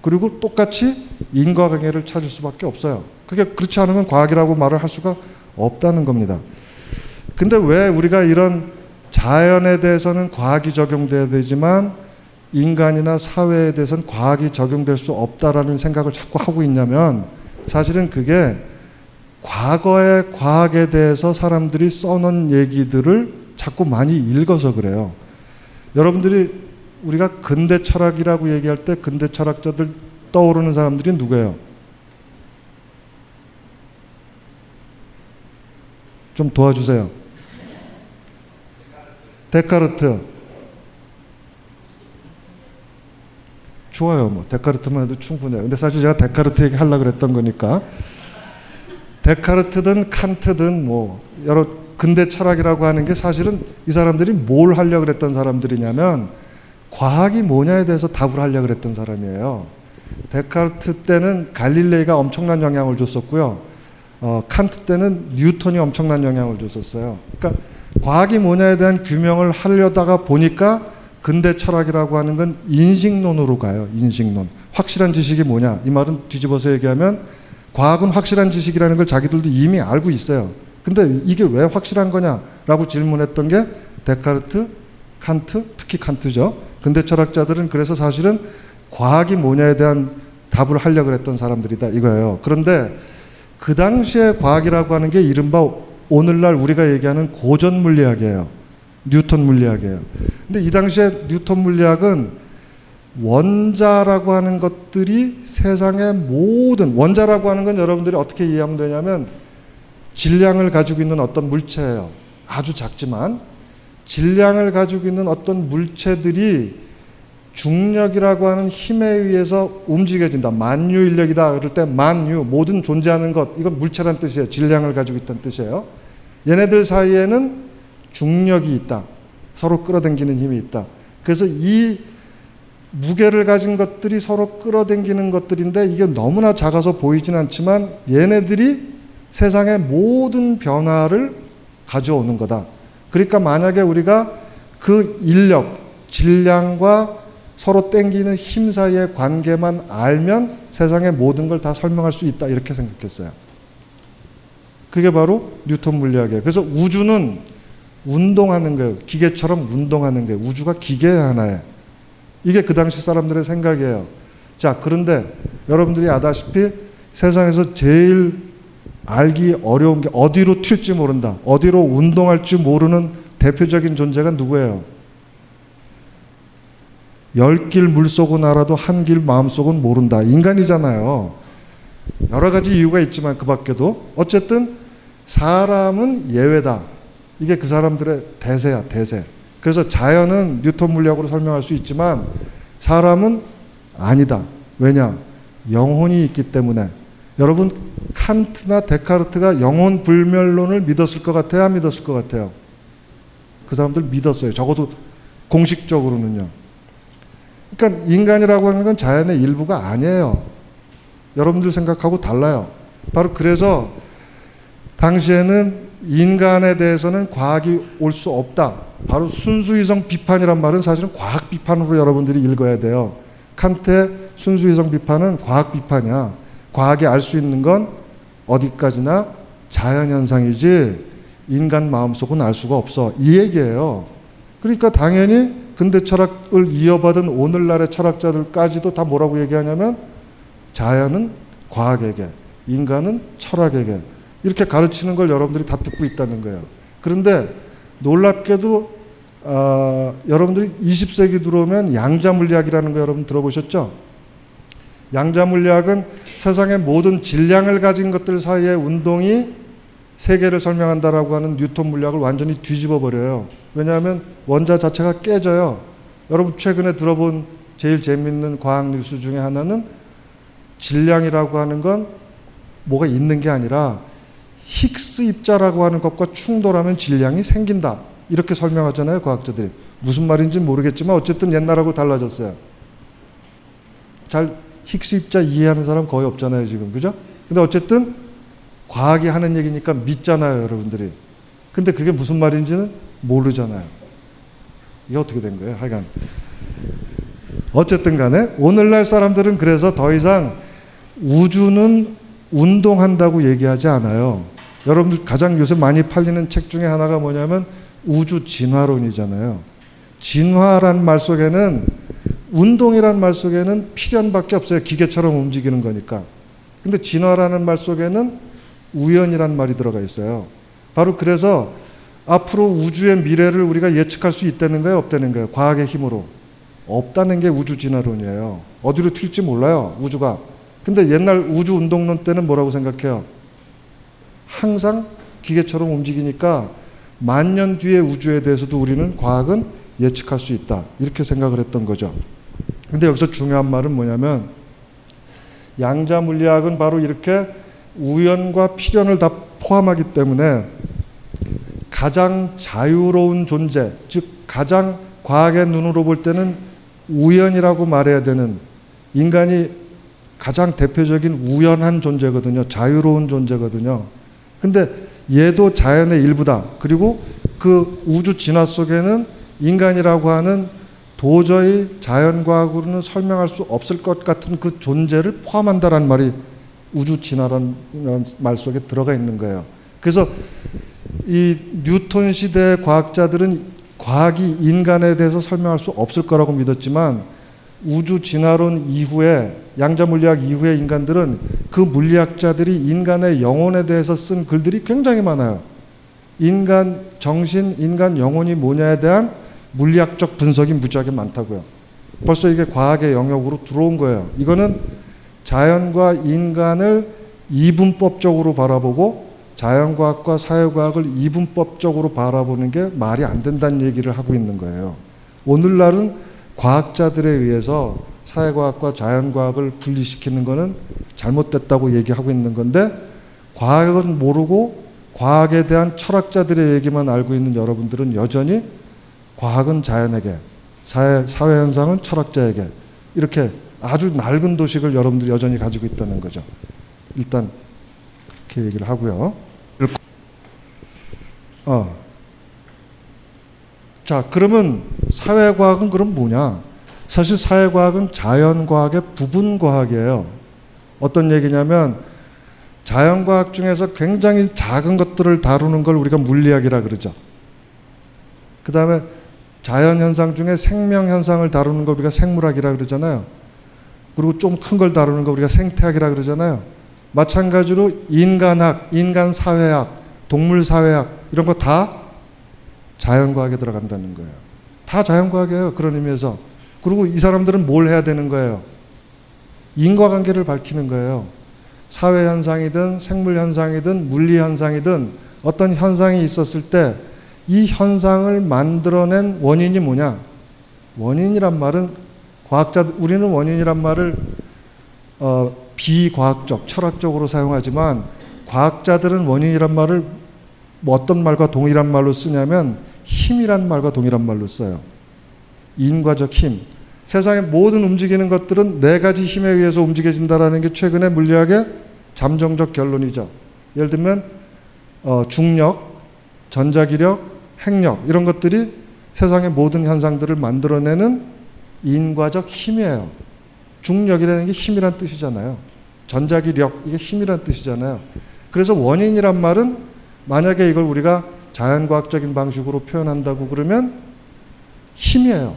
그리고 똑같이 인과관계를 찾을 수밖에 없어요. 그게 그렇지 않으면 과학이라고 말을 할 수가 없다는 겁니다. 근데 왜 우리가 이런 자연에 대해서는 과학이 적용돼야 되지만 인간이나 사회에 대해서는 과학이 적용될 수 없다라는 생각을 자꾸 하고 있냐면 사실은 그게 과거의 과학에 대해서 사람들이 써놓은 얘기들을 자꾸 많이 읽어서 그래요. 여러분들이 우리가 근대 철학이라고 얘기할 때 근대 철학자들 떠오르는 사람들이 누구예요? 좀 도와주세요. 데카르트. 좋아요. 뭐 데카르트만 해도 충분해요. 근데 사실 제가 데카르트 얘기 하려고 그랬던 거니까 데카르트든 칸트든 뭐 여러 근대 철학이라고 하는 게 사실은 이 사람들이 뭘 하려고 그랬던 사람들이냐면 과학이 뭐냐에 대해서 답을 하려고 그랬던 사람이에요. 데카르트 때는 갈릴레이가 엄청난 영향을 줬었고요. 어, 칸트 때는 뉴턴이 엄청난 영향을 줬었어요. 그러니까 과학이 뭐냐에 대한 규명을 하려다가 보니까 근대 철학이라고 하는 건 인식론으로 가요. 인식론. 확실한 지식이 뭐냐? 이 말은 뒤집어서 얘기하면 과학은 확실한 지식이라는 걸 자기들도 이미 알고 있어요. 근데 이게 왜 확실한 거냐라고 질문했던 게 데카르트, 칸트, 특히 칸트죠. 근대 철학자들은 그래서 사실은 과학이 뭐냐에 대한 답을 하려고 했던 사람들이다 이거예요. 그런데 그 당시에 과학이라고 하는 게 이른바 오늘날 우리가 얘기하는 고전 물리학이에요. 뉴턴 물리학이에요. 근데 이 당시에 뉴턴 물리학은 원자라고 하는 것들이 세상의 모든 원자라고 하는 건 여러분들이 어떻게 이해하면 되냐면 질량을 가지고 있는 어떤 물체예요. 아주 작지만 질량을 가지고 있는 어떤 물체들이 중력이라고 하는 힘에 의해서 움직여진다. 만유 인력이다. 그럴 때 만유 모든 존재하는 것 이건 물체란 뜻이에요. 질량을 가지고 있다는 뜻이에요. 얘네들 사이에는 중력이 있다. 서로 끌어당기는 힘이 있다. 그래서 이 무게를 가진 것들이 서로 끌어당기는 것들인데 이게 너무나 작아서 보이진 않지만 얘네들이 세상의 모든 변화를 가져오는 거다. 그러니까 만약에 우리가 그 인력, 질량과 서로 땡기는 힘 사이의 관계만 알면 세상의 모든 걸 다 설명할 수 있다. 이렇게 생각했어요. 그게 바로 뉴턴 물리학이에요. 그래서 우주는 운동하는 거예요. 기계처럼 운동하는 거예요. 우주가 기계 하나예요. 이게 그 당시 사람들의 생각이에요. 자, 그런데 여러분들이 아다시피 세상에서 제일 알기 어려운 게 어디로 튈지 모른다. 어디로 운동할지 모르는 대표적인 존재가 누구예요? 열 길 물속은 알아도 한 길 마음속은 모른다. 인간이잖아요. 여러 가지 이유가 있지만 그 밖에도 어쨌든 사람은 예외다. 이게 그 사람들의 대세야, 대세. 그래서 자연은 뉴턴 물리학으로 설명할 수 있지만 사람은 아니다. 왜냐? 영혼이 있기 때문에. 여러분 칸트나 데카르트가 영혼 불멸론을 믿었을 것 같아요? 안 믿었을 것 같아요? 그 사람들 믿었어요. 적어도 공식적으로는요. 그러니까 인간이라고 하는 건 자연의 일부가 아니에요. 여러분들 생각하고 달라요. 바로 그래서 당시에는 인간에 대해서는 과학이 올 수 없다. 바로 순수이성 비판이란 말은 사실은 과학 비판으로 여러분들이 읽어야 돼요. 칸트의 순수이성 비판은 과학 비판이야. 과학이 알 수 있는 건 어디까지나 자연현상이지 인간 마음속은 알 수가 없어. 이 얘기예요. 그러니까 당연히 근대 철학을 이어받은 오늘날의 철학자들까지도 다 뭐라고 얘기하냐면 자연은 과학에게, 인간은 철학에게 이렇게 가르치는 걸 여러분들이 다 듣고 있다는 거예요. 그런데 놀랍게도 어, 여러분들이 20세기 들어오면 양자 물리학이라는 거 여러분 들어보셨죠? 양자 물리학은 세상의 모든 질량을 가진 것들 사이의 운동이 세계를 설명한다라고 하는 뉴턴 물리학을 완전히 뒤집어 버려요. 왜냐하면 원자 자체가 깨져요. 여러분 최근에 들어본 제일 재밌는 과학 뉴스 중에 하나는 질량이라고 하는 건 뭐가 있는 게 아니라 힉스 입자라고 하는 것과 충돌하면 질량이 생긴다. 이렇게 설명하잖아요, 과학자들이. 무슨 말인지 모르겠지만 어쨌든 옛날하고 달라졌어요. 잘 힉스 입자 이해하는 사람 거의 없잖아요, 지금. 그죠? 근데 어쨌든 과학이 하는 얘기니까 믿잖아요, 여러분들이. 근데 그게 무슨 말인지는 모르잖아요. 이게 어떻게 된 거예요, 하여간. 어쨌든 간에 오늘날 사람들은 그래서 더 이상 우주는 운동한다고 얘기하지 않아요. 여러분들 가장 요새 많이 팔리는 책 중에 하나가 뭐냐면 우주 진화론이잖아요. 진화란 말 속에는 운동이란 말 속에는 필연밖에 없어요. 기계처럼 움직이는 거니까. 근데 진화라는 말 속에는 우연이란 말이 들어가 있어요. 바로 그래서 앞으로 우주의 미래를 우리가 예측할 수 있다는 거예요, 없다는 거예요? 과학의 힘으로. 없다는 게 우주 진화론이에요. 어디로 튈지 몰라요, 우주가. 근데 옛날 우주 운동론 때는 뭐라고 생각해요? 항상 기계처럼 움직이니까 만 년 뒤의 우주에 대해서도 우리는 과학은 예측할 수 있다. 이렇게 생각을 했던 거죠. 근데 여기서 중요한 말은 뭐냐면 양자 물리학은 바로 이렇게 우연과 필연을 다 포함하기 때문에 가장 자유로운 존재, 즉 가장 과학의 눈으로 볼 때는 우연이라고 말해야 되는 인간이 가장 대표적인 우연한 존재거든요. 자유로운 존재거든요. 근데 얘도 자연의 일부다. 그리고 그 우주 진화 속에는 인간이라고 하는 도저히 자연과학으로는 설명할 수 없을 것 같은 그 존재를 포함한다라는 말이 우주 진화라는 말 속에 들어가 있는 거예요. 그래서 이 뉴턴 시대 과학자들은 과학이 인간에 대해서 설명할 수 없을 거라고 믿었지만 우주 진화론 이후에 양자 물리학 이후의 인간들은 그 물리학자들이 인간의 영혼에 대해서 쓴 글들이 굉장히 많아요. 인간 정신, 인간 영혼이 뭐냐에 대한 물리학적 분석이 무지하게 많다고요. 벌써 이게 과학의 영역으로 들어온 거예요. 이거는 자연과 인간을 이분법적으로 바라보고 자연과학과 사회과학을 이분법적으로 바라보는 게 말이 안 된다는 얘기를 하고 있는 거예요. 오늘날은 과학자들에 의해서 사회과학과 자연과학을 분리시키는 것은 잘못됐다고 얘기하고 있는 건데 과학은 모르고 과학에 대한 철학자들의 얘기만 알고 있는 여러분들은 여전히 과학은 자연에게 사회, 사회 현상은 철학자에게 이렇게 아주 낡은 도식을 여러분들이 여전히 가지고 있다는 거죠. 일단 그렇게 얘기를 하고요. 어. 자, 그러면 사회과학은 그럼 뭐냐? 사실 사회과학은 자연과학의 부분과학이에요. 어떤 얘기냐면 자연과학 중에서 굉장히 작은 것들을 다루는 걸 우리가 물리학이라 그러죠. 그 다음에 자연현상 중에 생명현상을 다루는 걸 우리가 생물학이라 그러잖아요. 그리고 좀 큰 걸 다루는 거 우리가 생태학이라 그러잖아요. 마찬가지로 인간학, 인간사회학, 동물사회학 이런 거 다 자연과학에 들어간다는 거예요. 다 자연과학이에요. 그런 의미에서. 그리고 이 사람들은 뭘 해야 되는 거예요? 인과관계를 밝히는 거예요. 사회현상이든 생물현상이든 물리현상이든 어떤 현상이 있었을 때 이 현상을 만들어낸 원인이 뭐냐? 원인이란 말은 과학자 우리는 원인이란 말을 어, 비과학적, 철학적으로 사용하지만 과학자들은 원인이란 말을 뭐 어떤 말과 동일한 말로 쓰냐면 힘이란 말과 동일한 말로 써요. 인과적 힘. 세상의 모든 움직이는 것들은 네 가지 힘에 의해서 움직여진다라는 게 최근의 물리학의 잠정적 결론이죠. 예를 들면 어, 중력, 전자기력, 핵력 이런 것들이 세상의 모든 현상들을 만들어내는 인과적 힘이에요. 중력이라는 게 힘이란 뜻이잖아요. 전자기력 이게 힘이란 뜻이잖아요. 그래서 원인이란 말은 만약에 이걸 우리가 자연과학적인 방식으로 표현한다고 그러면 힘이에요.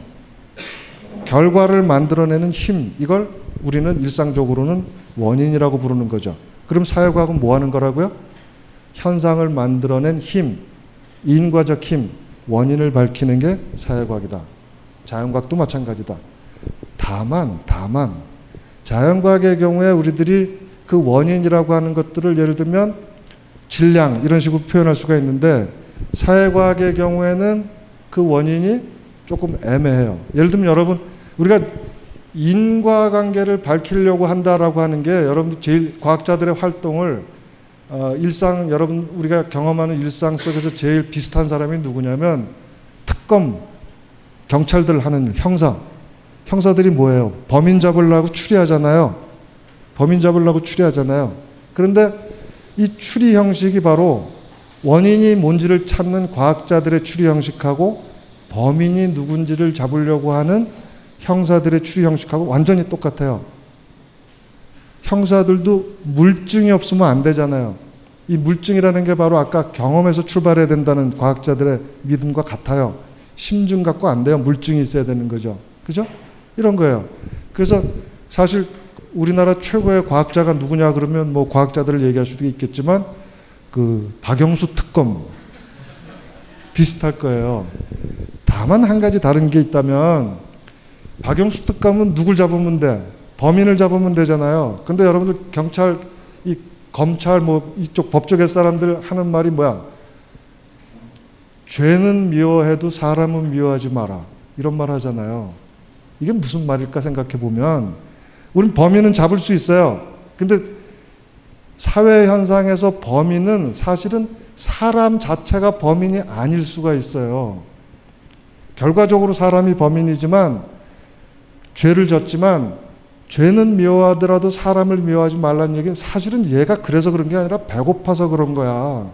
결과를 만들어내는 힘 이걸 우리는 일상적으로는 원인이라고 부르는 거죠. 그럼 사회과학은 뭐 하는 거라고요? 현상을 만들어낸 힘, 인과적 힘, 원인을 밝히는 게 사회과학이다. 자연과학도 마찬가지다. 다만, 다만, 자연과학의 경우에 우리들이 그 원인이라고 하는 것들을 예를 들면 질량 이런 식으로 표현할 수가 있는데 사회과학의 경우에는 그 원인이 조금 애매해요. 예를 들면 여러분 우리가 인과관계를 밝히려고 한다라고 하는 게 여러분들 제일 과학자들의 활동을 어, 일상 여러분 우리가 경험하는 일상 속에서 제일 비슷한 사람이 누구냐면 특검 경찰들 하는 형사 형사들이 뭐예요? 범인 잡으려고 추리하잖아요. 범인 잡으려고 추리하잖아요. 그런데 이 추리 형식이 바로 원인이 뭔지를 찾는 과학자들의 추리 형식하고 범인이 누군지를 잡으려고 하는 형사들의 추리 형식하고 완전히 똑같아요. 형사들도 물증이 없으면 안 되잖아요. 이 물증이라는 게 바로 아까 경험에서 출발해야 된다는 과학자들의 믿음과 같아요. 심증 갖고 안 돼요. 물증이 있어야 되는 거죠. 그죠? 이런 거예요. 그래서 사실 우리나라 최고의 과학자가 누구냐 그러면 뭐 과학자들을 얘기할 수도 있겠지만 그 박영수 특검 비슷할 거예요. 다만 한 가지 다른 게 있다면 박영수 특검은 누굴 잡으면 돼? 범인을 잡으면 되잖아요. 근데 여러분들 경찰, 이 검찰 뭐 이쪽 법조계 사람들 하는 말이 뭐야? 죄는 미워해도 사람은 미워하지 마라. 이런 말 하잖아요. 이게 무슨 말일까 생각해 보면 우린 범인은 잡을 수 있어요. 근데 사회 현상에서 범인은 사실은 사람 자체가 범인이 아닐 수가 있어요. 결과적으로 사람이 범인이지만 죄를 졌지만 죄는 미워하더라도 사람을 미워하지 말라는 얘기는 사실은 얘가 그래서 그런 게 아니라 배고파서 그런 거야.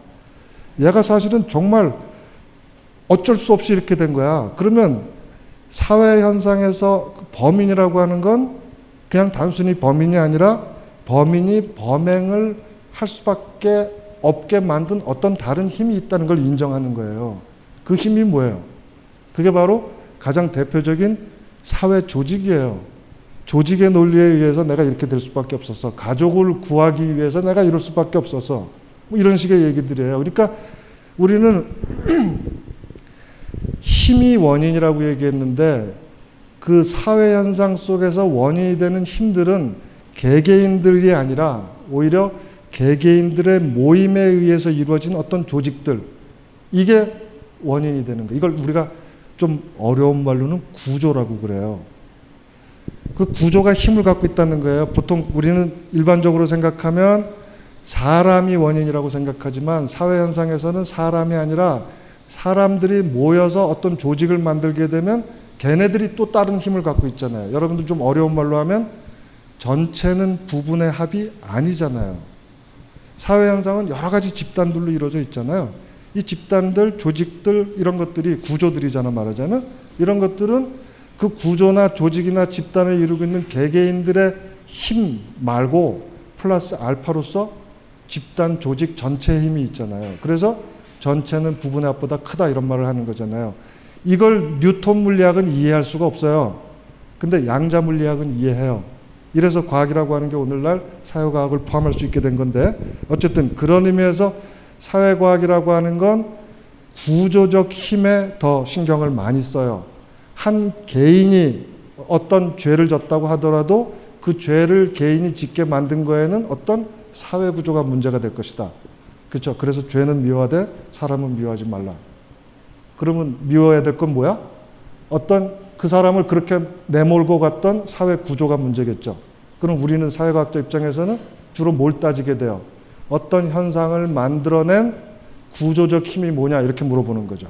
얘가 사실은 정말 어쩔 수 없이 이렇게 된 거야. 그러면 사회 현상에서 그 범인이라고 하는 건 그냥 단순히 범인이 아니라 범인이 범행을 할 수밖에 없게 만든 어떤 다른 힘이 있다는 걸 인정하는 거예요. 그 힘이 뭐예요? 그게 바로 가장 대표적인 사회 조직이에요. 조직의 논리에 의해서 내가 이렇게 될 수밖에 없었어. 가족을 구하기 위해서 내가 이럴 수밖에 없었어. 뭐 이런 식의 얘기들이에요. 그러니까 우리는 *clears throat* 힘이 원인이라고 얘기했는데 그 사회 현상 속에서 원인이 되는 힘들은 개개인들이 아니라 오히려 개개인들의 모임에 의해서 이루어진 어떤 조직들 이게 원인이 되는 거. 이걸 우리가 좀 어려운 말로는 구조라고 그래요. 그 구조가 힘을 갖고 있다는 거예요. 보통 우리는 일반적으로 생각하면 사람이 원인이라고 생각하지만 사회 현상에서는 사람이 아니라 사람들이 모여서 어떤 조직을 만들게 되면 걔네들이 또 다른 힘을 갖고 있잖아요. 여러분들 좀 어려운 말로 하면 전체는 부분의 합이 아니잖아요. 사회 현상은 여러 가지 집단들로 이루어져 있잖아요. 이 집단들, 조직들 이런 것들이 구조들이잖아 말하자면 이런 것들은 그 구조나 조직이나 집단을 이루고 있는 개개인들의 힘 말고 플러스 알파로서 집단 조직 전체의 힘이 있잖아요. 그래서 전체는 부분의 합보다 크다 이런 말을 하는 거잖아요. 이걸 뉴턴 물리학은 이해할 수가 없어요. 근데 양자 물리학은 이해해요. 이래서 과학이라고 하는 게 오늘날 사회과학을 포함할 수 있게 된 건데 어쨌든 그런 의미에서 사회과학이라고 하는 건 구조적 힘에 더 신경을 많이 써요. 한 개인이 어떤 죄를 졌다고 하더라도 그 죄를 개인이 짓게 만든 거에는 어떤 사회 구조가 문제가 될 것이다. 그렇죠. 그래서 죄는 미워하되 사람은 미워하지 말라. 그러면 미워해야 될 건 뭐야? 어떤 그 사람을 그렇게 내몰고 갔던 사회 구조가 문제겠죠. 그럼 우리는 사회과학자 입장에서는 주로 뭘 따지게 돼요? 어떤 현상을 만들어낸 구조적 힘이 뭐냐 이렇게 물어보는 거죠.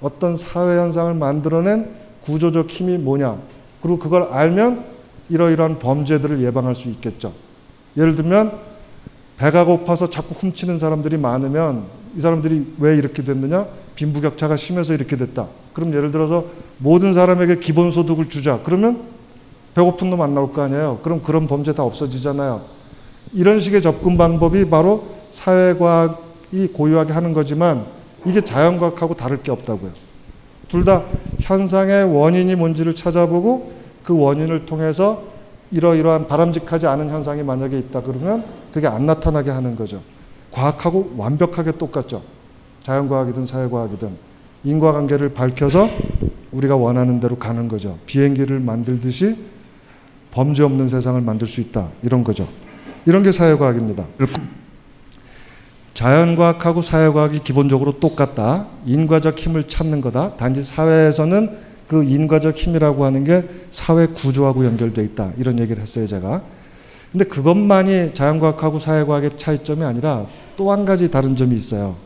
어떤 사회 현상을 만들어낸 구조적 힘이 뭐냐. 그리고 그걸 알면 이러이러한 범죄들을 예방할 수 있겠죠. 예를 들면 배가 고파서 자꾸 훔치는 사람들이 많으면 이 사람들이 왜 이렇게 됐느냐? 빈부격차가 심해서 이렇게 됐다. 그럼 예를 들어서 모든 사람에게 기본소득을 주자. 그러면 배고픈 놈 안 나올 거 아니에요. 그럼 그런 범죄 다 없어지잖아요. 이런 식의 접근 방법이 바로 사회과학이 고유하게 하는 거지만 이게 자연과학하고 다를 게 없다고요. 둘 다 현상의 원인이 뭔지를 찾아보고 그 원인을 통해서 이러이러한 바람직하지 않은 현상이 만약에 있다 그러면 그게 안 나타나게 하는 거죠. 과학하고 완벽하게 똑같죠. 자연과학이든 사회과학이든 인과관계를 밝혀서 우리가 원하는 대로 가는 거죠. 비행기를 만들듯이 범죄 없는 세상을 만들 수 있다. 이런 거죠. 이런 게 사회과학입니다. 자연과학하고 사회과학이 기본적으로 똑같다. 인과적 힘을 찾는 거다. 단지 사회에서는 그 인과적 힘이라고 하는 게 사회 구조하고 연결돼 있다. 이런 얘기를 했어요, 제가. 근데 그것만이 자연과학하고 사회과학의 차이점이 아니라 또 한 가지 다른 점이 있어요.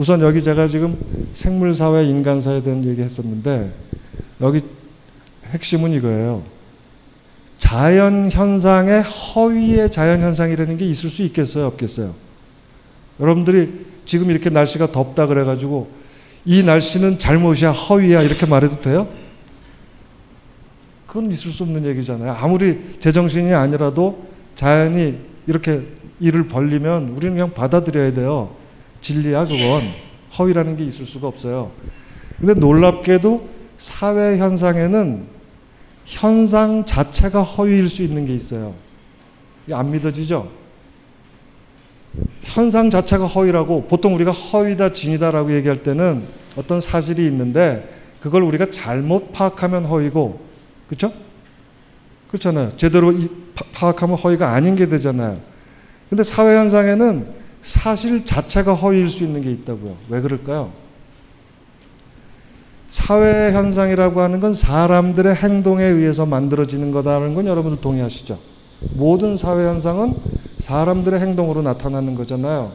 우선 여기 제가 지금 생물사회, 인간사에 대한 얘기 했었는데 여기 핵심은 이거예요. 자연 현상의 허위의 자연 현상이라는 게 있을 수 있겠어요, 없겠어요? 여러분들이 지금 이렇게 날씨가 덥다 그래가지고 이 날씨는 잘못이야, 허위야 이렇게 말해도 돼요? 그건 있을 수 없는 얘기잖아요. 아무리 제정신이 아니라도 자연이 이렇게 일을 벌리면 우리는 그냥 받아들여야 돼요. 진리야 그건 허위라는 게 있을 수가 없어요. 근데 놀랍게도 사회 현상에는 현상 자체가 허위일 수 있는 게 있어요. 안 믿어지죠? 현상 자체가 허위라고 보통 우리가 허위다 진이다라고 얘기할 때는 어떤 사실이 있는데 그걸 우리가 잘못 파악하면 허위고 그렇죠? 그렇잖아요. 제대로 파악하면 허위가 아닌 게 되잖아요. 근데 사회 현상에는 사실 자체가 허위일 수 있는 게 있다고요. 왜 그럴까요? 사회 현상이라고 하는 건 사람들의 행동에 의해서 만들어지는 거다라는 건 여러분들 동의하시죠? 모든 사회 현상은 사람들의 행동으로 나타나는 거잖아요.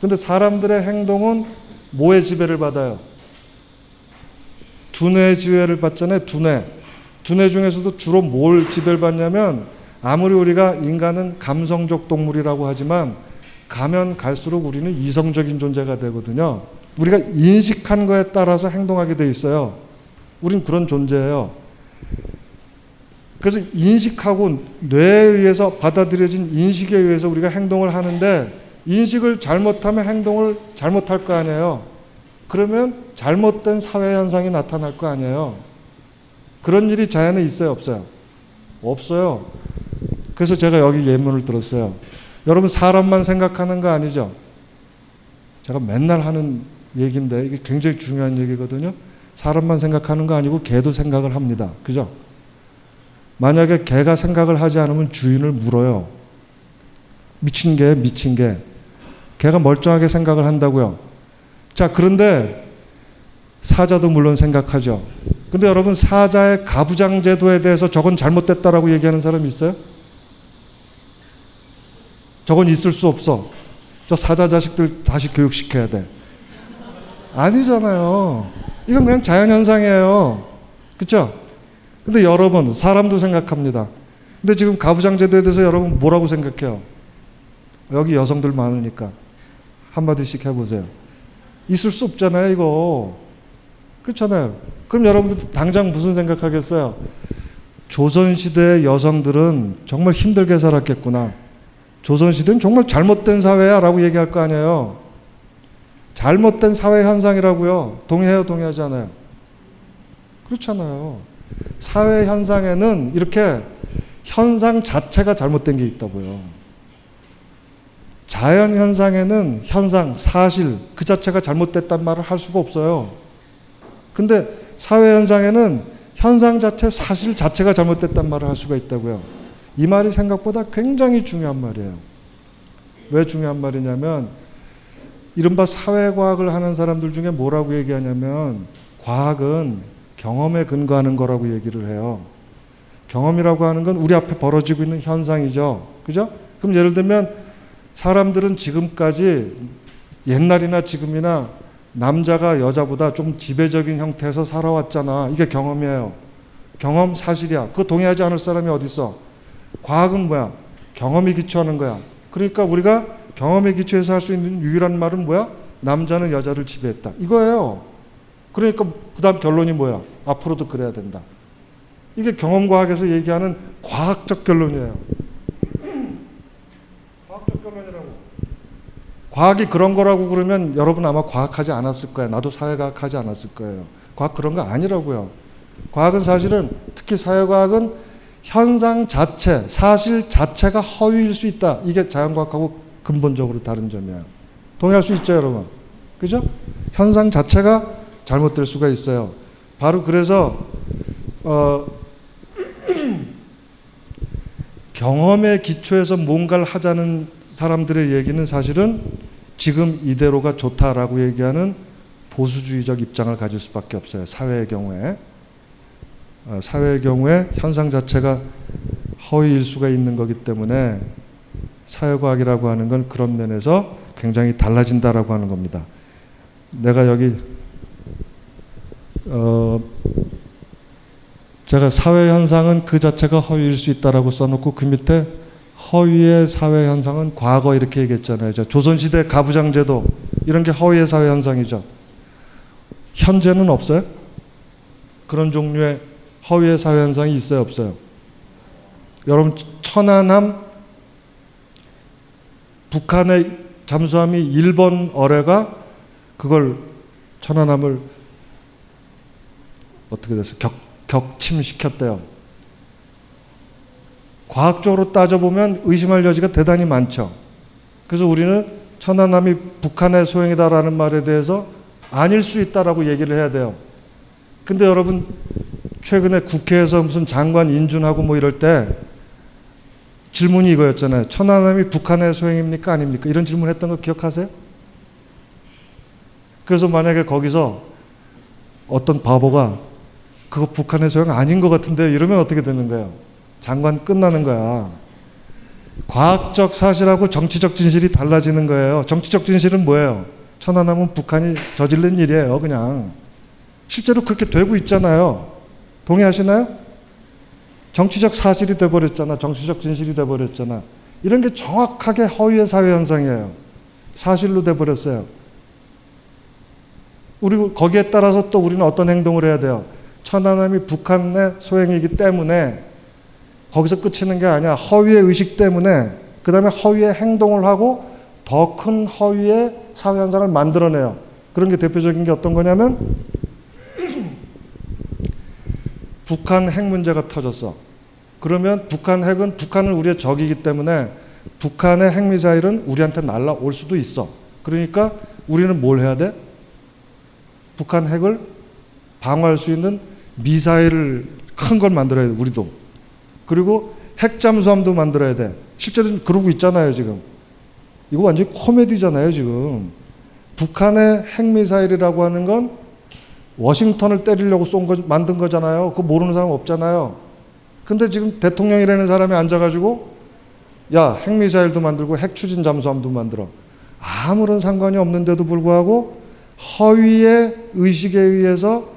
근데 사람들의 행동은 뭐의 지배를 받아요? 두뇌의 지배를 받잖아요. 두뇌. 두뇌 중에서도 주로 뭘 지배를 받냐면 아무리 우리가 인간은 감성적 동물이라고 하지만 가면 갈수록 우리는 이성적인 존재가 되거든요. 우리가 인식한 거에 따라서 행동하게 돼 있어요. 우린 그런 존재예요. 그래서 인식하고 뇌에 의해서 받아들여진 인식에 의해서 우리가 행동을 하는데 인식을 잘못하면 행동을 잘못할 거 아니에요. 그러면 잘못된 사회 현상이 나타날 거 아니에요. 그런 일이 자연에 있어요, 없어요? 없어요. 그래서 제가 여기 예문을 들었어요. 여러분 사람만 생각하는 거 아니죠? 제가 맨날 하는 얘기인데 이게 굉장히 중요한 얘기거든요. 사람만 생각하는 거 아니고 개도 생각을 합니다. 그죠? 만약에 개가 생각을 하지 않으면 주인을 물어요. 미친 개, 미친 개. 개가 멀쩡하게 생각을 한다고요. 자, 그런데 사자도 물론 생각하죠. 근데 여러분 사자의 가부장 제도에 대해서 저건 잘못됐다라고 얘기하는 사람 있어요? 저건 있을 수 없어. 저 사자 자식들 다시 교육시켜야 돼. 아니잖아요. 이건 그냥 자연현상이에요. 그쵸? 근데 여러분, 사람도 생각합니다. 근데 지금 가부장제도에 대해서 여러분 뭐라고 생각해요? 여기 여성들 많으니까. 한마디씩 해보세요. 있을 수 없잖아요, 이거. 그렇잖아요. 그럼 여러분들 당장 무슨 생각하겠어요? 조선시대 여성들은 정말 힘들게 살았겠구나. 조선시대는 정말 잘못된 사회야 라고 얘기할 거 아니에요. 잘못된 사회 현상이라고요. 동의해요, 동의하지 않아요? 그렇잖아요. 사회 현상에는 이렇게 현상 자체가 잘못된 게 있다고요. 자연 현상에는 현상, 사실 그 자체가 잘못됐단 말을 할 수가 없어요. 근데 사회 현상에는 현상 자체, 사실 자체가 잘못됐단 말을 할 수가 있다고요. 이 말이 생각보다 굉장히 중요한 말이에요. 왜 중요한 말이냐면 이른바 사회과학을 하는 사람들 중에 뭐라고 얘기하냐면 과학은 경험에 근거하는 거라고 얘기를 해요. 경험이라고 하는 건 우리 앞에 벌어지고 있는 현상이죠. 그죠? 그럼 예를 들면 사람들은 지금까지 옛날이나 지금이나 남자가 여자보다 좀 지배적인 형태에서 살아왔잖아. 이게 경험이에요. 경험 사실이야. 그거 동의하지 않을 사람이 어디 있어? 과학은 뭐야? 경험이 기초하는 거야. 그러니까 우리가 경험에 기초해서 할 수 있는 유일한 말은 뭐야? 남자는 여자를 지배했다. 이거예요. 그러니까 그 다음 결론이 뭐야? 앞으로도 그래야 된다. 이게 경험과학에서 얘기하는 과학적 결론이에요. 과학적 결론이라고. 과학이 그런 거라고 그러면 여러분 아마 과학하지 않았을 거예요. 나도 사회과학 하지 않았을 거예요. 과학 그런 거 아니라고요. 과학은 사실은 특히 사회과학은 현상 자체, 사실 자체가 허위일 수 있다. 이게 자연과학하고 근본적으로 다른 점이에요. 동의할 수 있죠, 여러분? 그죠? 현상 자체가 잘못될 수가 있어요. 바로 그래서 어, *clears throat* 경험의 기초에서 뭔가를 하자는 사람들의 얘기는 사실은 지금 이대로가 좋다라고 얘기하는 보수주의적 입장을 가질 수밖에 없어요. 사회의 경우에. 어, 사회의 경우에 현상 자체가 허위일 수가 있는 거기 때문에 사회과학이라고 하는 건 그런 면에서 굉장히 달라진다라고 하는 겁니다. 내가 여기 어 제가 사회 현상은 그 자체가 허위일 수 있다라고 써놓고 그 밑에 허위의 사회 현상은 과거 이렇게 얘기했잖아요. 저 조선시대 가부장제도 이런 게 허위의 사회 현상이죠. 현재는 없어요? 그런 종류의 허위의 사회 현상이 있어요, 없어요? 여러분 천안함 북한의 잠수함이 일본 어뢰가 그걸 천안함을 어떻게 됐어? 격, 격침시켰대요. 과학적으로 따져보면 의심할 여지가 대단히 많죠. 그래서 우리는 천안함이 북한의 소행이다라는 말에 대해서 아닐 수 있다라고 얘기를 해야 돼요. 근데 여러분 최근에 국회에서 무슨 장관 인준하고 뭐 이럴 때 질문이 이거였잖아요. 천안함이 북한의 소행입니까? 아닙니까? 이런 질문 했던 거 기억하세요? 그래서 만약에 거기서 어떤 바보가 그거 북한의 소행 아닌 것 같은데 이러면 어떻게 되는 거예요? 장관 끝나는 거야. 과학적 사실하고 정치적 진실이 달라지는 거예요. 정치적 진실은 뭐예요? 천안함은 북한이 저질른 일이에요. 그냥. 실제로 그렇게 되고 있잖아요. 동의하시나요? 정치적 사실이 돼버렸잖아. 정치적 진실이 돼버렸잖아. 이런 게 정확하게 허위의 사회 현상이에요. 사실로 돼버렸어요. 우리 거기에 따라서 또 우리는 어떤 행동을 해야 돼요? 천안함이 북한의 소행이기 때문에 거기서 끝이는 게 아니야. 허위의 의식 때문에 그 다음에 허위의 행동을 하고 더 큰 허위의 사회 현상을 만들어내요. 그런 게 대표적인 게 어떤 거냐면 북한 핵 문제가 터졌어. 그러면 북한 핵은 북한은 우리의 적이기 때문에 북한의 핵 미사일은 우리한테 날라올 수도 있어. 그러니까 우리는 뭘 해야 돼? 북한 핵을 방어할 수 있는 미사일을 큰 걸 만들어야 돼, 우리도. 그리고 핵 잠수함도 만들어야 돼. 실제로 그러고 있잖아요, 지금. 이거 완전히 코미디잖아요, 지금. 북한의 핵미사일이라고 하는 건 워싱턴을 때리려고 쏜 거, 만든 거잖아요. 그거 모르는 사람 없잖아요. 근데 지금 대통령이라는 사람이 앉아가지고 야, 핵미사일도 만들고 핵추진 잠수함도 만들어. 아무런 상관이 없는데도 불구하고 허위의 의식에 의해서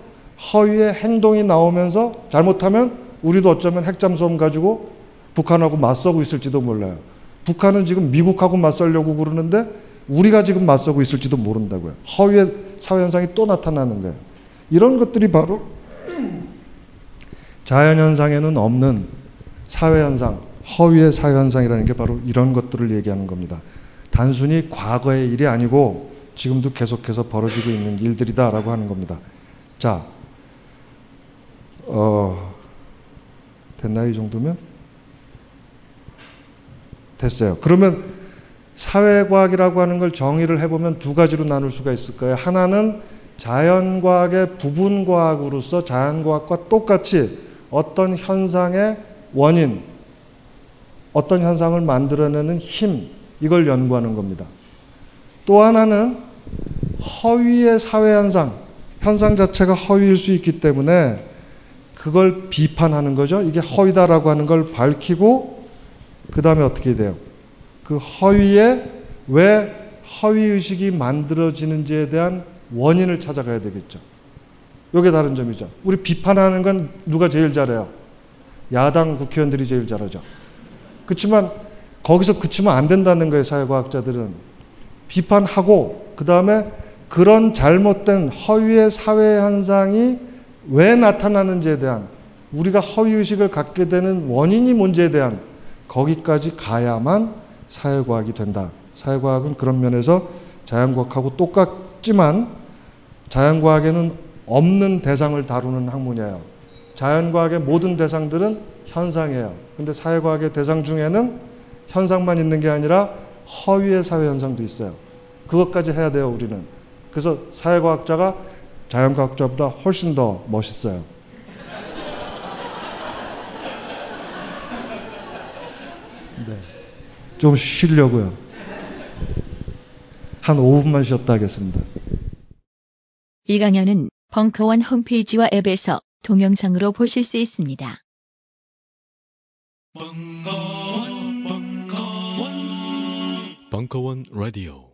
허위의 행동이 나오면서 잘못하면 우리도 어쩌면 핵잠수함 가지고 북한하고 맞서고 있을지도 몰라요. 북한은 지금 미국하고 맞서려고 그러는데 우리가 지금 맞서고 있을지도 모른다고요. 허위의 사회현상이 또 나타나는 거예요. 이런 것들이 바로 자연현상에는 없는 사회현상, 허위의 사회현상이라는 게 바로 이런 것들을 얘기하는 겁니다. 단순히 과거의 일이 아니고 지금도 계속해서 벌어지고 있는 일들이다라고 하는 겁니다. 자, 어, 됐나요? 이 정도면? 됐어요. 그러면 사회과학이라고 하는 걸 정의를 해보면 두 가지로 나눌 수가 있을 거예요. 하나는 자연과학의 부분과학으로서 자연과학과 똑같이 어떤 현상의 원인, 어떤 현상을 만들어내는 힘, 이걸 연구하는 겁니다. 또 하나는 허위의 사회현상, 현상 자체가 허위일 수 있기 때문에 그걸 비판하는 거죠. 이게 허위다라고 하는 걸 밝히고 그 다음에 어떻게 돼요? 그 허위에 왜 허위 의식이 만들어지는지에 대한 원인을 찾아가야 되겠죠. 요게 다른 점이죠. 우리 비판하는 건 누가 제일 잘해요? 야당 국회의원들이 제일 잘하죠. 그렇지만 거기서 그치면 안 된다는 거예요, 사회과학자들은. 비판하고 그 다음에 그런 잘못된 허위의 사회 현상이 왜 나타나는지에 대한 우리가 허위 의식을 갖게 되는 원인이 뭔지에 대한 거기까지 가야만 사회과학이 된다. 사회과학은 그런 면에서 자연과학하고 똑같 지만 자연과학에는 없는 대상을 다루는 학문이에요. 자연과학의 모든 대상들은 현상이에요. 근데 사회과학의 대상 중에는 현상만 있는 게 아니라 허위의 사회 현상도 있어요. 그것까지 해야 돼요, 우리는. 그래서 사회과학자가 자연과학자보다 훨씬 더 멋있어요. 네. 좀 쉬려고요. 한 5분만 쉬었다 하겠습니다. 이 강연은 벙커원 홈페이지와 앱에서 동영상으로 보실 수 있습니다. 벙커원, 벙커원, 벙커원 라디오.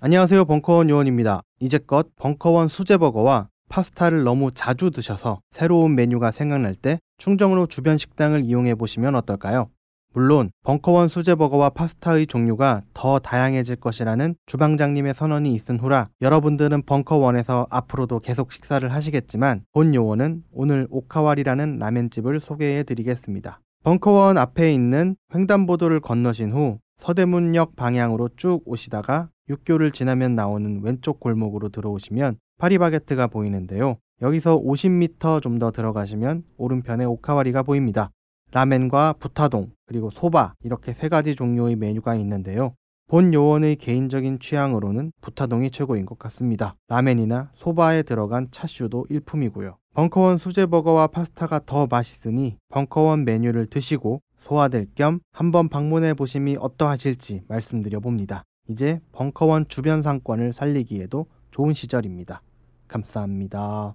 안녕하세요. 벙커원 요원입니다. 이제껏 벙커원 수제버거와 파스타를 너무 자주 드셔서 새로운 메뉴가 생각날 때 충정로 주변 식당을 이용해 보시면 어떨까요? 물론 벙커원 수제버거와 파스타의 종류가 더 다양해질 것이라는 주방장님의 선언이 있은 후라 여러분들은 벙커원에서 앞으로도 계속 식사를 하시겠지만 본 요원은 오늘 오카와리라는 라멘집을 소개해 드리겠습니다. 벙커원 앞에 있는 횡단보도를 건너신 후 서대문역 방향으로 쭉 오시다가 육교를 지나면 나오는 왼쪽 골목으로 들어오시면 파리바게트가 보이는데요. 여기서 50m 좀 더 들어가시면 오른편에 오카와리가 보입니다. 라멘과 부타동 그리고 소바 이렇게 세 가지 종류의 메뉴가 있는데요. 본 요원의 개인적인 취향으로는 부타동이 최고인 것 같습니다. 라멘이나 소바에 들어간 차슈도 일품이고요. 벙커원 수제버거와 파스타가 더 맛있으니 벙커원 메뉴를 드시고 소화될 겸 한번 방문해 보심이 어떠하실지 말씀드려 봅니다. 이제 벙커원 주변 상권을 살리기에도 좋은 시절입니다. 감사합니다.